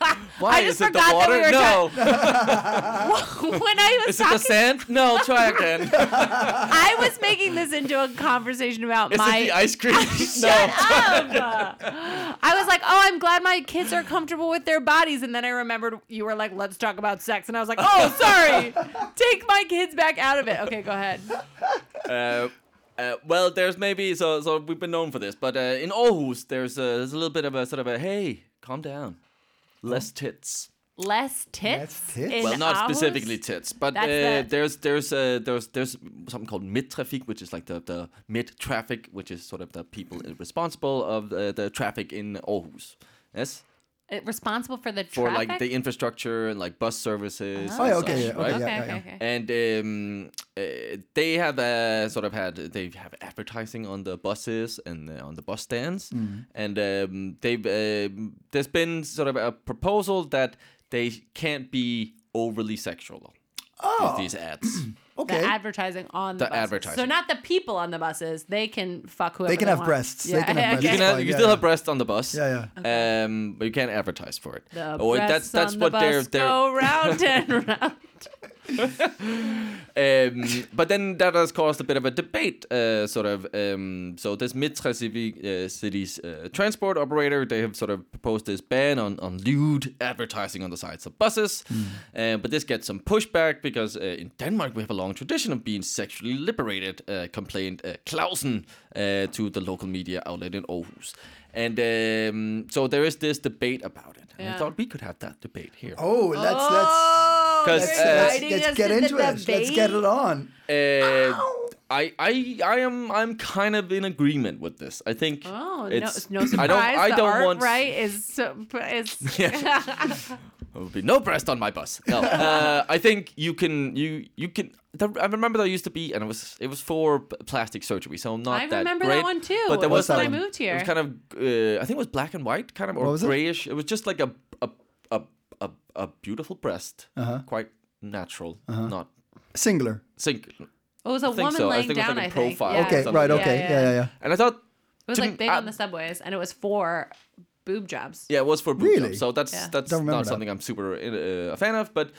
Why I just is it the forgot that water? we were no. when I was Is it the talking, sand? No. Try again. I was making this into a conversation about Is my. it the ice cream? Shut no. up! I was like, oh, I'm glad my kids are comfortable with their bodies, and then I remembered you were like, let's talk about sex, and I was like, oh, sorry, take my kids back out of it. Okay, go ahead. Uh, uh, well, there's maybe so so we've been known for this, but uh, in Aarhus there's a, there's a little bit of a sort of a hey, calm down, less tits. Less tits. Less tits? in well, not Aarhus? specifically tits, but uh, That's the- there's there's uh, there's there's something called Midttrafik, which is like the the mid traffic, which is sort of the people responsible of the, the traffic in Aarhus. Yes, Uh, responsible for the for traffic. like the infrastructure and like bus services. Oh, and yeah, okay, such, yeah, okay, right? yeah, okay, yeah, okay, yeah. okay. And um, uh, they have uh, sort of had they have advertising on the buses and uh, on the bus stands, Mm. and um, they've um there's been sort of a proposal that they can't be overly sexual Oh, with these ads. okay. The advertising on the, The buses. advertising. So not the people on the buses. They can fuck whoever They can have want. breasts. They can have breasts. you can, have, you can yeah, still yeah. have breasts on the bus. yeah, yeah. Um, but you can't advertise for it. The Oh, breasts that's that's on what the they're bus they're go round and round. um, but then that has caused a bit of a debate, uh, sort of. Um, so this Mitra Civic uh, City's uh, transport operator, they have sort of proposed this ban on, on lewd advertising on the sides of buses. Uh, but this gets some pushback because uh, in Denmark we have a long tradition of being sexually liberated, uh, complained uh, Clausen uh, to the local media outlet in Aarhus. And um, so there is this debate about it. And I thought we could have that debate here. Oh, let's let's Oh, 'Cause, let's, you're uh, let's, let's get into the it. Let's get it on. Uh, I, I, I am, I'm kind of in agreement with this. I think. Oh, it's, no, no surprise. I don't, I the don't art, want. right is so, is There will be no breast on my bus. No, uh, I think you can, you, you can. I remember there used to be, and it was, it was for plastic surgery, so not I that remember great. that one too. But there It was was when I moved here. It was kind of, uh, I think it was black and white, kind of, or What was it? grayish. It? was just like a, a, a, a, a beautiful breast, Uh-huh. quite natural, not Singular. sink. It was a I think woman so. I laying think it was down. like a I think. profile Yeah. Okay, right. Okay, yeah. yeah, yeah, yeah. And I thought It was like big I- on the subways, and it was for boob jobs. Yeah, it was for boot Really? jobs, So that's Yeah. that's Don't that. something I'm super uh, a fan of. But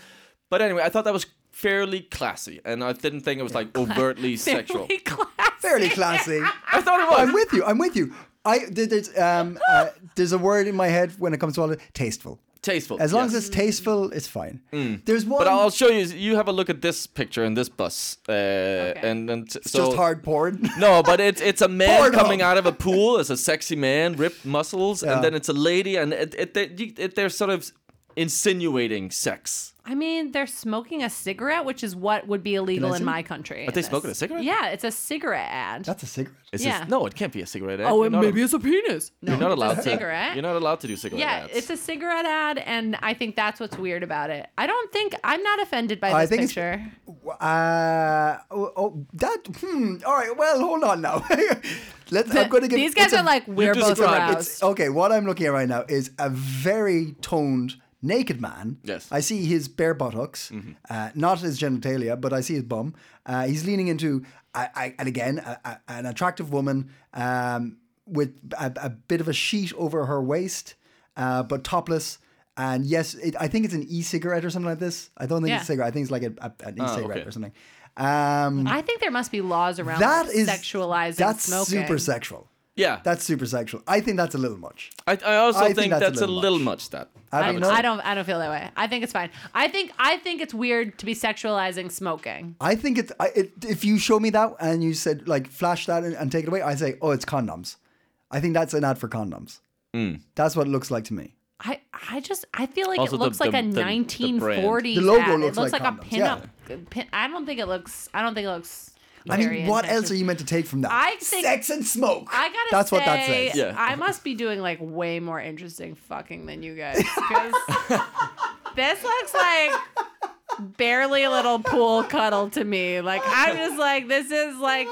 but anyway, I thought that was fairly classy, and I didn't think it was like overtly sexual. Fairly classy. Fairly classy. I thought it was. I'm with you. I'm with you. I there- there's um uh, there's a word in my head when it comes to all it. Tasteful. Tasteful. As long yes. Mm. as it's tasteful, it's fine. There's one. But I'll show you. You have a look at this picture in this bus, uh, and and it's so just hard porn. No, but it's it's a man Pornhub. coming out of a pool as a sexy man, ripped muscles, Yeah. and then it's a lady, and it, it, they- it, they're sort of insinuating sex. I mean, they're smoking a cigarette, which is what would be illegal in my country. Are they smoking a cigarette? Yeah, it's a cigarette ad. That's a cigarette. Is Yeah. this, no, it can't be a cigarette. Ad. oh, and maybe a, it's a penis. No, you're not allowed it's a to. cigarette. You're not allowed to do cigarette yeah, ads. it's a cigarette ad, and I think that's what's weird about it. I don't think I'm not offended by I this think it's- picture. Uh, oh, oh, that. Hmm. All right. Well, hold on now. Let's. I'm going to give. These guys it's a- are like we're both described- aroused. It's, okay, what I'm looking at right now is a very toned naked man. Yes. I see his bare buttocks, uh, not his genitalia, but I see his bum. Uh, he's leaning into, I, I, and again, a, a, an attractive woman um, with a, a bit of a sheet over her waist, uh, but topless. And yes, it, I think it's an e-cigarette or something like this. I don't think it's a Yeah. cigarette. I think it's like a, a, an e-cigarette okay. or something. Um, I think there must be laws around that like, is sexualizing That's smoking. super sexual. Yeah, That's super sexual. I think that's a little much. I, I also I think think, that's a that's, a little little, much. much. That I I, don't know. I don't. I don't feel that way. I think it's fine. I think. I think it's weird to be sexualizing smoking. I think it's I, it, if you show me that and you said like flash that and, and take it away, I say, oh, it's condoms. I think that's an ad for condoms. Hmm. That's what it looks like to me. I. I just. I feel like Also it the- looks like the- a the- the 1940s. The logo ad. looks it looks like like, condoms, a yeah. pinup. Pin, I don't think it looks. I don't think it looks. I mean, what else are you meant to take from that? I think- Sex and smoke. I gotta That's say, what that says. Yeah. I must be doing like way more interesting fucking than you guys. 'cause this looks like barely a little pool cuddle to me. Like I'm just like this is like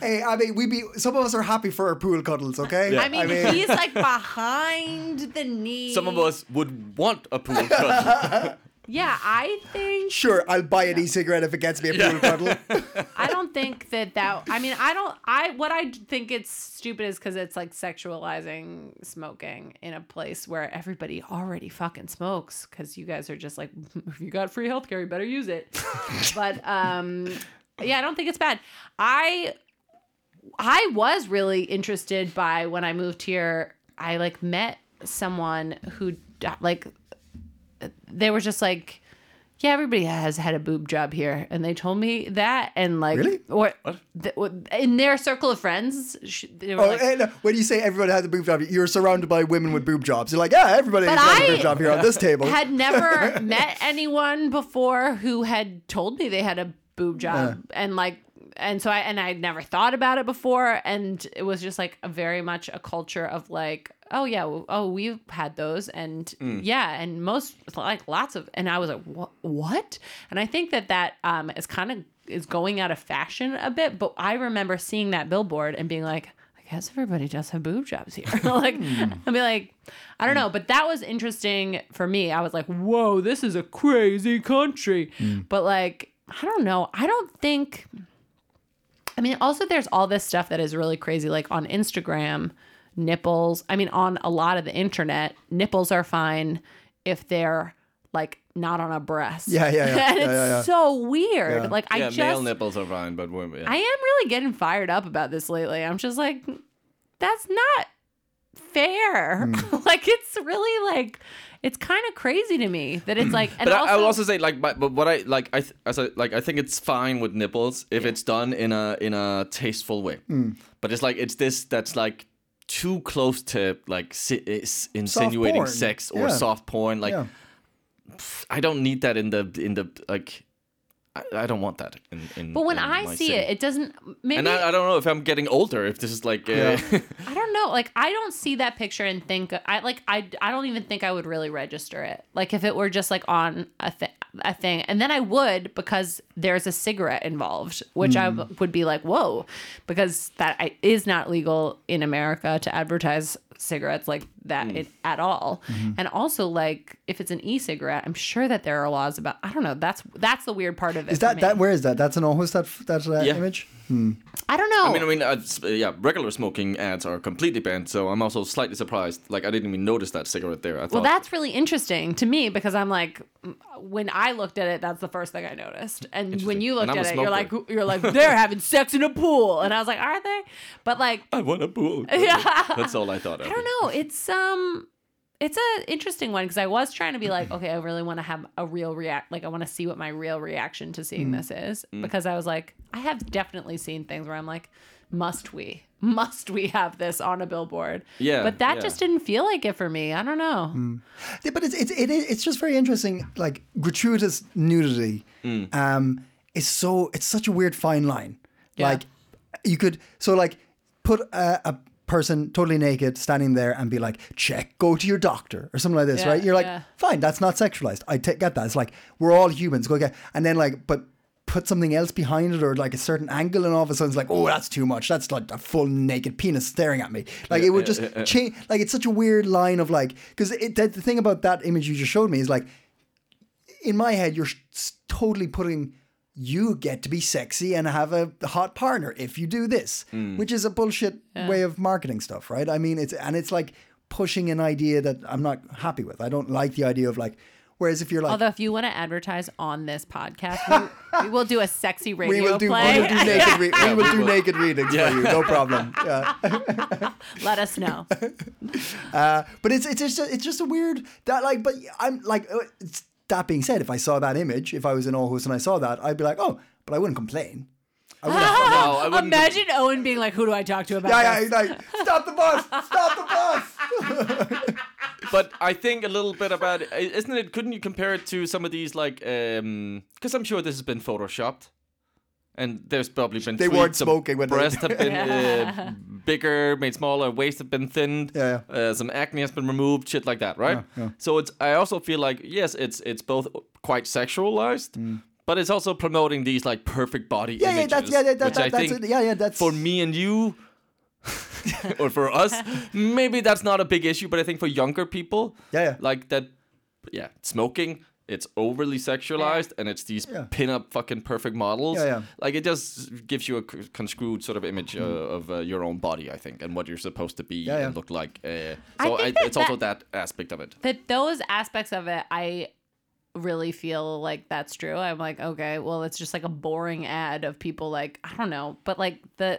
Hey, I mean, we be some of us are happy for our pool cuddles, okay? I mean, he's like behind the knee. some of us would want a pool cuddle. Yeah, I think sure, I'll buy an e-cigarette if it gets me a pool cuddle. I don't think that that. I mean, I don't. I what I think it's stupid is because it's like sexualizing smoking in a place where everybody already fucking smokes. Because you guys are just like, if you got free healthcare, you better use it. but um, yeah, I don't think it's bad. I I was really interested by when I moved here. I like met someone who like they were just like yeah, everybody has had a boob job here, and they told me that, and like, Really? or th- in their circle of friends, sh- they were Oh, like, and when you say everybody has a boob job, you're surrounded by women with boob jobs. You're like, yeah, everybody has a I boob job here on this table. I had never met anyone before who had told me they had a boob job and like and so I and I'd never thought about it before and it was just like a very much a culture of like oh yeah oh we've had those and mm. yeah and most like lots of and I was like what what and I think that that um is kind of is going out of fashion a bit but I remember seeing that billboard and being like I guess everybody does have boob jobs here. like, hmm. I'd be like, I don't hmm. know, but that was interesting for me. I was like, whoa, this is a crazy country. Hmm. But like, I don't know. I don't think. I mean, also there's all this stuff that is really crazy, like on Instagram, nipples. I mean, on a lot of the internet, nipples are fine if they're like not on a breast. Yeah, yeah, yeah. and Yeah, it's yeah, yeah. so weird. Yeah. Like I just male nipples are fine, but women. Yeah. I am really getting fired up about this lately. I'm just like, that's not fair. Hmm. like it's really like it's kind of crazy to me that it's like. And but also, I, I would also say like, but, but what I like, I th- as I like, I think it's fine with nipples if it's done in a in a tasteful way. Hmm. But it's like it's this that's like too close to like si- eh, is insinuating sex or Yeah. soft porn. Like yeah. I don't need that in the in the like. I, I don't want that in. in but when in I see city. it, it doesn't. Maybe and I, I don't know if I'm getting older. If this is like, uh, I don't know. Like I don't see that picture and think I like I I don't even think I would really register it. Like if it were just like on a thing a thing, and then I would because there's a cigarette involved, which I w- would be like, whoa, because that I, is not legal in America to advertise cigarettes like that it, at all. And also like if it's an e-cigarette, I'm sure that there are laws about. I don't know. That's that's the weird part of of it. Is that that? Where is that? That's an Aarhus. That that uh, Yeah. image. I don't know. I mean, I mean, uh, uh, yeah, regular smoking ads are completely banned. So I'm also slightly surprised. Like I didn't even notice that cigarette there. I thought, well, that's really interesting to me because I'm like, when I looked at it, that's the first thing I noticed. And when you looked at it, you're like, you're like, they're having sex in a pool, and I was like, are they? But like, I want a pool. Yeah. that's all I thought. Of. I don't know. It's um it's a interesting one because I was trying to be like, okay, I really want to have a real react like I want to see what my real reaction to seeing mm. this is. Mm. Because I was like, I have definitely seen things where I'm like, must we? Must we have this on a billboard? Yeah, But that yeah. just didn't feel like it for me. I don't know. Mm. Yeah, but it's it's it, is- it's just very interesting. Like gratuitous nudity, um, is so it's such a weird fine line. Yeah. Like you could so like put a, a person totally naked standing there and be like, check, go to your doctor or something like this, Yeah, right? You're like, yeah. fine, that's not sexualized. I get that. It's like we're all humans. Go get and then like, but. Put something else behind it, or like a certain angle, and all of a sudden it's like, oh, that's too much. That's like a full naked penis staring at me. Like it would just change. Like it's such a weird line of like, because the, the thing about that image you just showed me is like, in my head, you're s- totally putting you get to be sexy and have a hot partner if you do this, which is a bullshit way of marketing stuff, right? I mean, it's and it's like pushing an idea that I'm not happy with. I don't like the idea of like. Whereas if you're like, Although if you want to advertise on this podcast, we, we will do a sexy radio we will do, we play. will do naked, re- we will do will. naked readings for you, no problem. Yeah. Let us know. Uh, but it's it's just a, it's just a weird that like. But I'm like uh, it's, that being said, if I saw that image, if I was in Aarhus and I saw that, I'd be like, oh, but I wouldn't complain. I wouldn't. No, I wouldn't. Imagine Owen being like, "Who do I talk to about yeah, this?" yeah, like stop the bus, stop the bus. but I think a little bit about it, isn't it? Couldn't you compare it to some of these like? Um, because I'm sure this has been photoshopped, and there's probably been They tweets weren't smoking when they- breasts have been uh, bigger, made smaller, waist have been thinned. Yeah, Uh, some acne has been removed, shit like that, right? So it's. I also feel like yes, it's it's both quite sexualized. But it's also promoting these like perfect body Mm. Yeah, yeah, images, that's yeah, yeah, that, which that, I that's think it. yeah, yeah, that's for me and you or for us maybe that's not a big issue but i think for younger people Yeah, yeah. like that yeah smoking it's overly sexualized and it's these Yeah. pin-up fucking perfect models Yeah, yeah. like it just gives you a construed sort of image uh, of uh, your own body i think and what you're supposed to be Mm. yeah. and look like uh, so think I that it's also that- that aspect of it that those aspects of it i really feel like that's true i'm like okay well it's just like a boring ad of people like i don't know but like the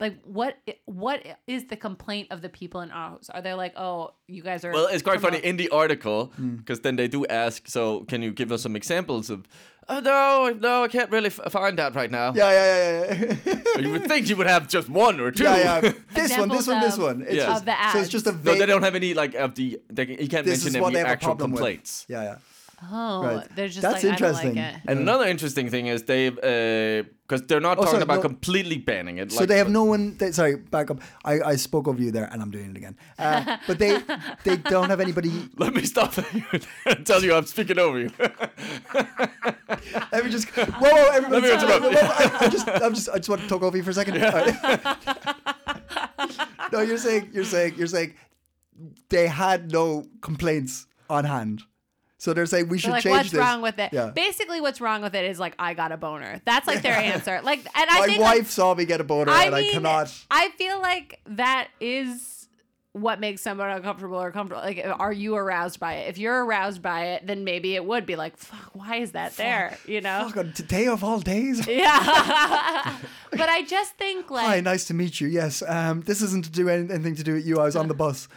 like what what is the complaint of the people in Aarhus? Are they like, oh, you guys are? Well, it's quite funny promote- in the article because then they do ask. So, can you give us some examples of? Oh no, no, I can't really f- find that right now. yeah, yeah, yeah, yeah. You would think you would have just one or two. yeah, yeah. This one, this one, this one. It's Yeah. just, Of the So it's just a ads. no, they don't have any like of the. They, you can't this mention any they have a actual complaints. with. Yeah, yeah. Oh, Right. they're just That's like, interesting. I don't like it. And another interesting thing is they, because they're not Oh, talking sorry, about no. completely banning it. So like- they have no one. They, sorry, back up. I, I spoke over you there, and I'm doing it again. Uh, but they they don't have anybody. Let me stop and tell you I'm speaking over you. Let me just. Whoa, whoa, everybody! Let me interrupt. Whoa, whoa, I, I just, I'm just, I just want to talk over you for a second. All right. no, you're saying, you're saying, you're saying, they had no complaints on hand, so they're saying we should like, change what's this. wrong with it? Yeah. Basically, what's wrong with it is like, I got a boner. That's like their answer. Like, and I My think wife like, saw me get a boner, I and mean, I cannot. I feel like that is what makes someone uncomfortable or comfortable. Like, are you aroused by it? If you're aroused by it, then maybe it would be like, fuck, why is that there? You know? Fuck, on today of all days. Yeah. but I just think like Hi, nice to meet you. Yes, um, this isn't to do anything to do with you. I was on the bus.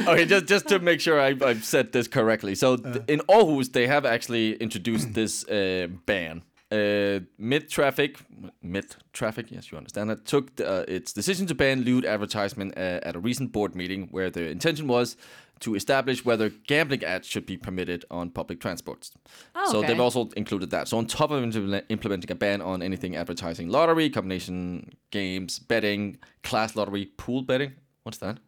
Okay, just just to make sure I've, I've said this correctly. So th- in Aarhus, they have actually introduced this uh, ban. Uh, mid traffic, mid traffic, yes, you understand that. Took uh, its decision to ban lewd advertisement uh, at a recent board meeting, where the intention was to establish whether gambling ads should be permitted on public transports. Oh, So okay. they've also included that. So on top of implement- implementing a ban on anything advertising lottery, combination games, betting, class lottery, pool betting. What's that?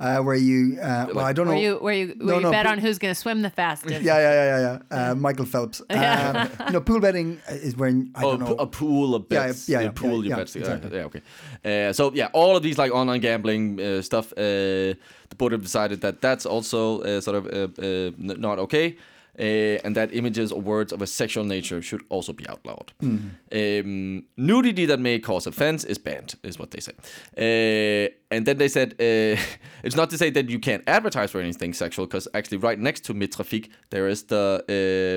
Uh, where you, uh, well, I don't Where know. you where you where No, you no, bet but- on who's gonna swim the fastest. yeah, yeah, yeah, yeah, yeah. Uh, Michael Phelps. Um, no, pool betting is when I Oh, don't a know. p- a pool of Yeah, bets. yeah, a yeah, pool yeah, you yeah, bet. together. exactly. Yeah, okay. Uh, so yeah, all of these like online gambling uh, stuff. Uh, the board have decided that that's also uh, sort of uh, uh, not okay. Uh, and that images or words of a sexual nature should also be outlawed. Um, nudity that may cause offense is banned, is what they say. Uh, and then they said uh, it's not to say that you can't advertise for anything sexual, because actually, right next to Midttrafik, there is the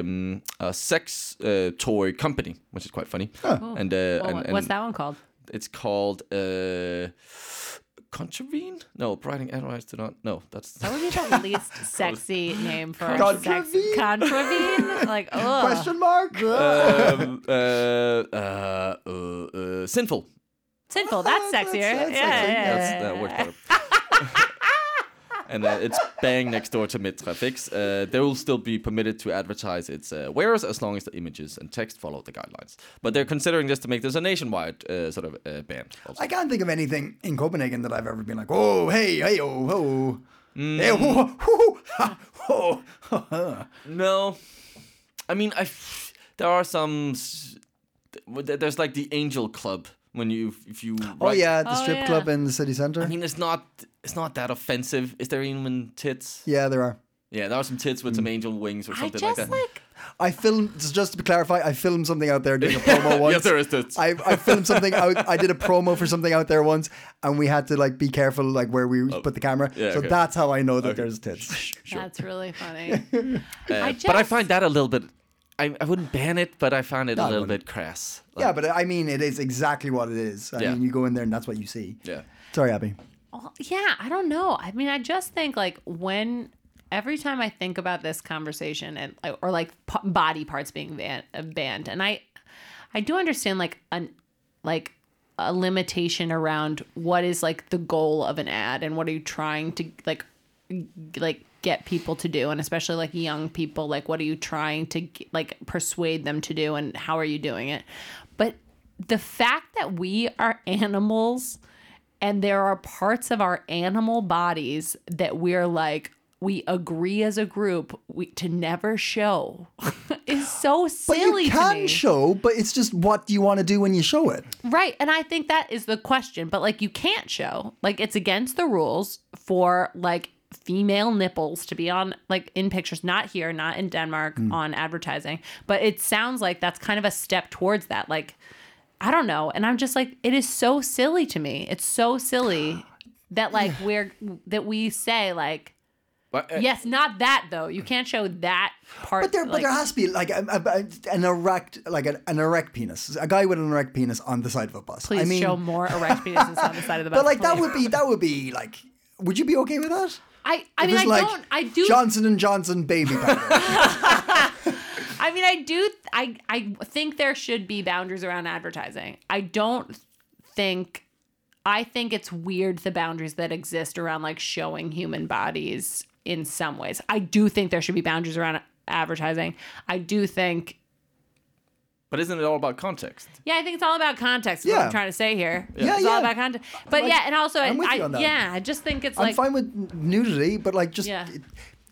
um, a sex uh, toy company, which is quite funny. And, uh, Well, and, and what's that one called? it's called uh, Contravene. No, writing advice to not. No, that's That would be the least sexy name for a sex Contravene? contravene. Like, oh, Question mark? um, uh, uh, uh, uh, sinful. sinful. That's That's- sexier. that's yeah, sexy. yeah, That's yeah, that yeah. works better. and uh, it's bang next door to Mitrafix. Uh, they will still be permitted to advertise its uh, wares as long as the images and text follow the guidelines. But they're considering this to make this a nationwide uh, sort of uh, ban. Also. I can't think of anything in Copenhagen that I've ever been like, oh, hey, hey, oh, oh. Hey, oh, oh, oh, ha, oh, ha, ha. No, I mean, I there are some. There's like the Angel Club when you if you. Oh, write- yeah, the Oh, strip yeah. club in the city center. I mean, it's not it's not that offensive. Is there even tits? yeah, there are. Yeah, there are some tits with some angel wings or I something just like like, that. I filmed, just just to clarify, I filmed something out there doing a promo once. yes, there is tits. I, I filmed something out. I did a promo for something out there once, and we had to like be careful like where we put the camera. Oh, yeah, so okay. that's how I know that there's tits. that's really funny. Uh, I but I find that a little bit. I, I wouldn't ban it, but I find it No, a I little bit crass. yeah, but I mean, it is exactly what it is. I Yeah. mean, you go in there and that's what you see. yeah. Sorry, Abby. Well, yeah, I don't know. I mean, I just think like when every time I think about this conversation and or like p- body parts being ban- banned, and I I do understand like an like a limitation around what is like the goal of an ad and what are you trying to like like get people to do and especially like young people like what are you trying to like persuade them to do and how are you doing it but the fact that we are animals and there are parts of our animal bodies that we're like we agree as a group we, to never show is so But silly you to can show, but it's just what do you want to do when you show it? Right. And I think that is the question. But like you can't show. Like it's against the rules for like female nipples to be on like in pictures, not here, not in Denmark mm. on advertising. But it sounds like that's kind of a step towards that. Like I don't know. And I'm just like, it is so silly to me. It's so silly that like we're that we say like But, uh, yes, not that though. You can't show that part. But there, but there has to be like a, a, a- an erect, like an, an erect penis, a guy with an erect penis on the side of a bus. Please I mean, show more erect penises on the side of the bus. but like that would be that would be like, would you be okay with that? I. I If mean, I like don't. I do. Johnson and Johnson baby powder. I mean, I do. I I think there should be boundaries around advertising. I don't think. I think it's weird the boundaries that exist around like showing human bodies in some ways. I do think there should be boundaries around advertising. I do think. but isn't it all about context? Yeah, I think it's all about context. Is what Yeah. I'm trying to say here. Yeah, it's all about context. But Like, yeah, and also, I'm with I, you on that. yeah, I just think it's I'm like fine with nudity, but like just Yeah.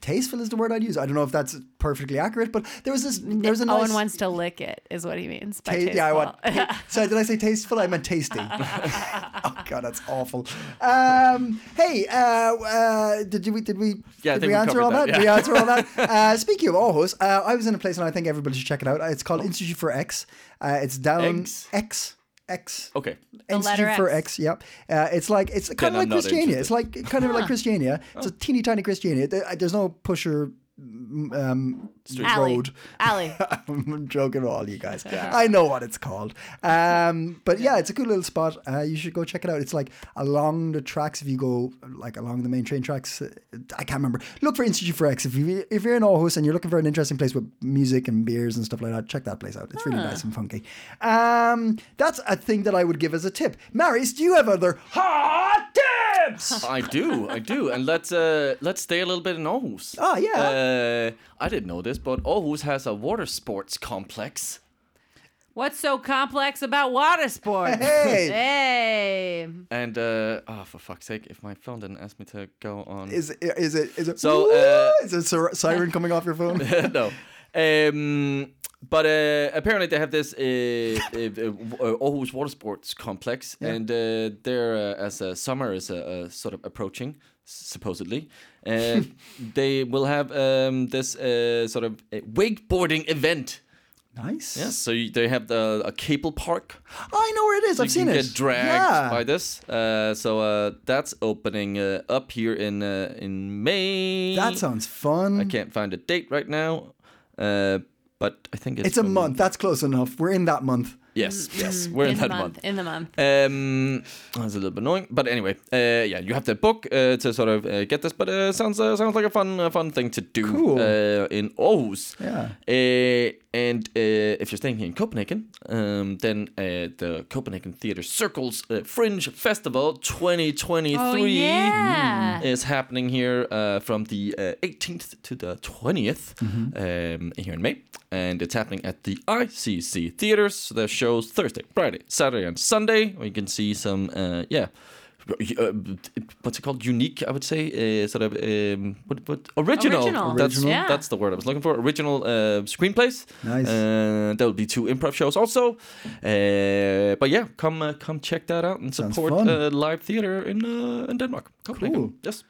Tasteful is the word I'd use. I don't know if that's perfectly accurate, but there was this. There was a nice. Owen wants to lick it, is what he means. By Ta- tasteful. yeah, I want. ta- Sorry, did I say tasteful? I meant tasty. oh god, that's awful. Um, hey, uh, uh, did we did we Yeah, I did think we we answer all covered that? that, Did we answer all that? Uh, speaking of Aarhus, uh, I was in a place and I think everybody should check it out. It's called Institute for X. Uh, it's down Eggs? X X. Okay. Institute letter for X. X. Yep. Uh, it's like it's kind of like not Christiania. It's like kind of like Christiania. It's a Oh. teeny tiny Christiania. There's no pusher um, Alley. road. Alley. I'm joking with all you guys. I know what it's called. Um, but yeah, it's a cool little spot. Uh, you should go check it out. It's like along the tracks. If you go like along the main train tracks, uh, I can't remember. Look for Institute for X. If you if you're in Aarhus and you're looking for an interesting place with music and beers and stuff like that, check that place out. It's really nice and funky. Um, that's a thing that I would give as a tip. Marius, do you have other hot tips? I do, I do, and let's uh let's stay a little bit in Aarhus. Ah, yeah. Uh, I didn't know this, but Aarhus has a water sports complex. What's so complex about water sports? Hey. Hey. And uh, oh, for fuck's sake, if my phone didn't ask me to go on. Is it? Is it? Is it? So, uh, is it a siren coming off your phone? no. Um, but uh, apparently they have this uh, uh, uh, Aarhus Water Sports complex, Yeah. and uh, they're uh, as uh, summer is uh, uh, sort of approaching, supposedly, uh, they will have um, this uh, sort of wakeboarding event. Nice. Yes, so you, they have the a cable park. I know where it is. So I've seen it. get dragged yeah. by this. Uh, so uh, that's opening uh, up here in uh, in May. That sounds fun. I can't find a date right now, uh, but I think it's It's a month. That's close enough. We're in that month. Yes, yes, we're in, the that month. month. In the month. Um, that's a little bit annoying, but anyway, uh, yeah, you have to book uh, to sort of uh, get this, but uh, sounds uh, sounds like a fun uh, fun thing to do Cool. uh, in Aarhus. Yeah. Uh, and uh, if you're staying here in Copenhagen, um, then uh, the Copenhagen Theatre Circles uh, Fringe Festival 2023 Oh, yeah. is happening here uh, from the uh, 18th to the 20th um, here in May. And it's happening at the ICC Theaters. So there's shows Thursday, Friday, Saturday, and Sunday. Where you can see some, uh, yeah, uh, what's it called? Unique, I would say. Uh, sort of um, what, what, original. Original. That's, Original. Yeah. that's the word I was looking for. Original uh, screenplays. Nice. Uh, there will be two improv shows also. Uh, but yeah, come uh, come check that out and support uh, live theater in uh, in Denmark. Copenhagen. Cool. Yes.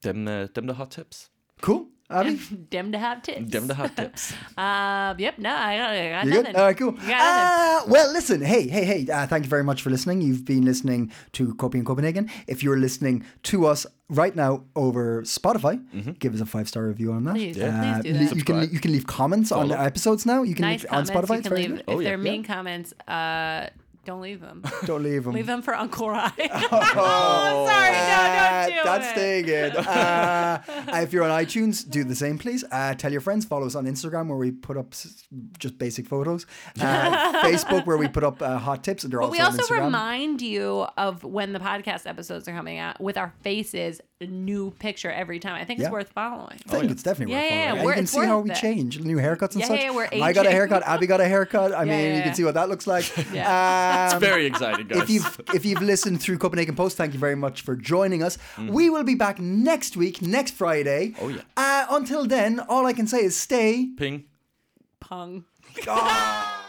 Them uh, them the hot tips. Cool. Abby, Dem to have tips. Dem to hot tips. Uh, yep. No, I got, I got you nothing. good? All right, cool. You got nothing. Uh, well, listen. Hey, hey, hey. Uh, thank you very much for listening. You've been listening to Coping in Copenhagen. If you're listening to us right now over Spotify, give us a five star review on that. Please, Uh, please do le- that. You can you can leave comments on the episodes now. You can nice leave on comments. Spotify. you can leave good. if Oh, yeah. they're mean comments. Uh, don't leave them. Don't leave them. leave them for Uncle Ryan. oh, sorry. No, don't do That's it. staying in. Uh, if you're on iTunes, do the same, please. Uh, tell your friends. Follow us on Instagram, where we put up just basic photos. Uh, Facebook, where we put up uh, hot tips, and they're But also we also on remind you of when the podcast episodes are coming out with our faces, a new picture every time. I think Yeah. it's worth following. I think it's definitely Yeah, worth following. yeah, And you can see how we it. change, new haircuts and Yeah, such. yeah, we're aging. I got a haircut. Abby got a haircut. I mean, yeah, you can see what that looks like. Yeah. Um, It's very exciting, guys. if you've if you've listened through Copenhagen Post, thank you very much for joining us. We will be back next week, next Friday. Oh, yeah. Uh, until then, all I can say is stay. Ping. Pung. Ah.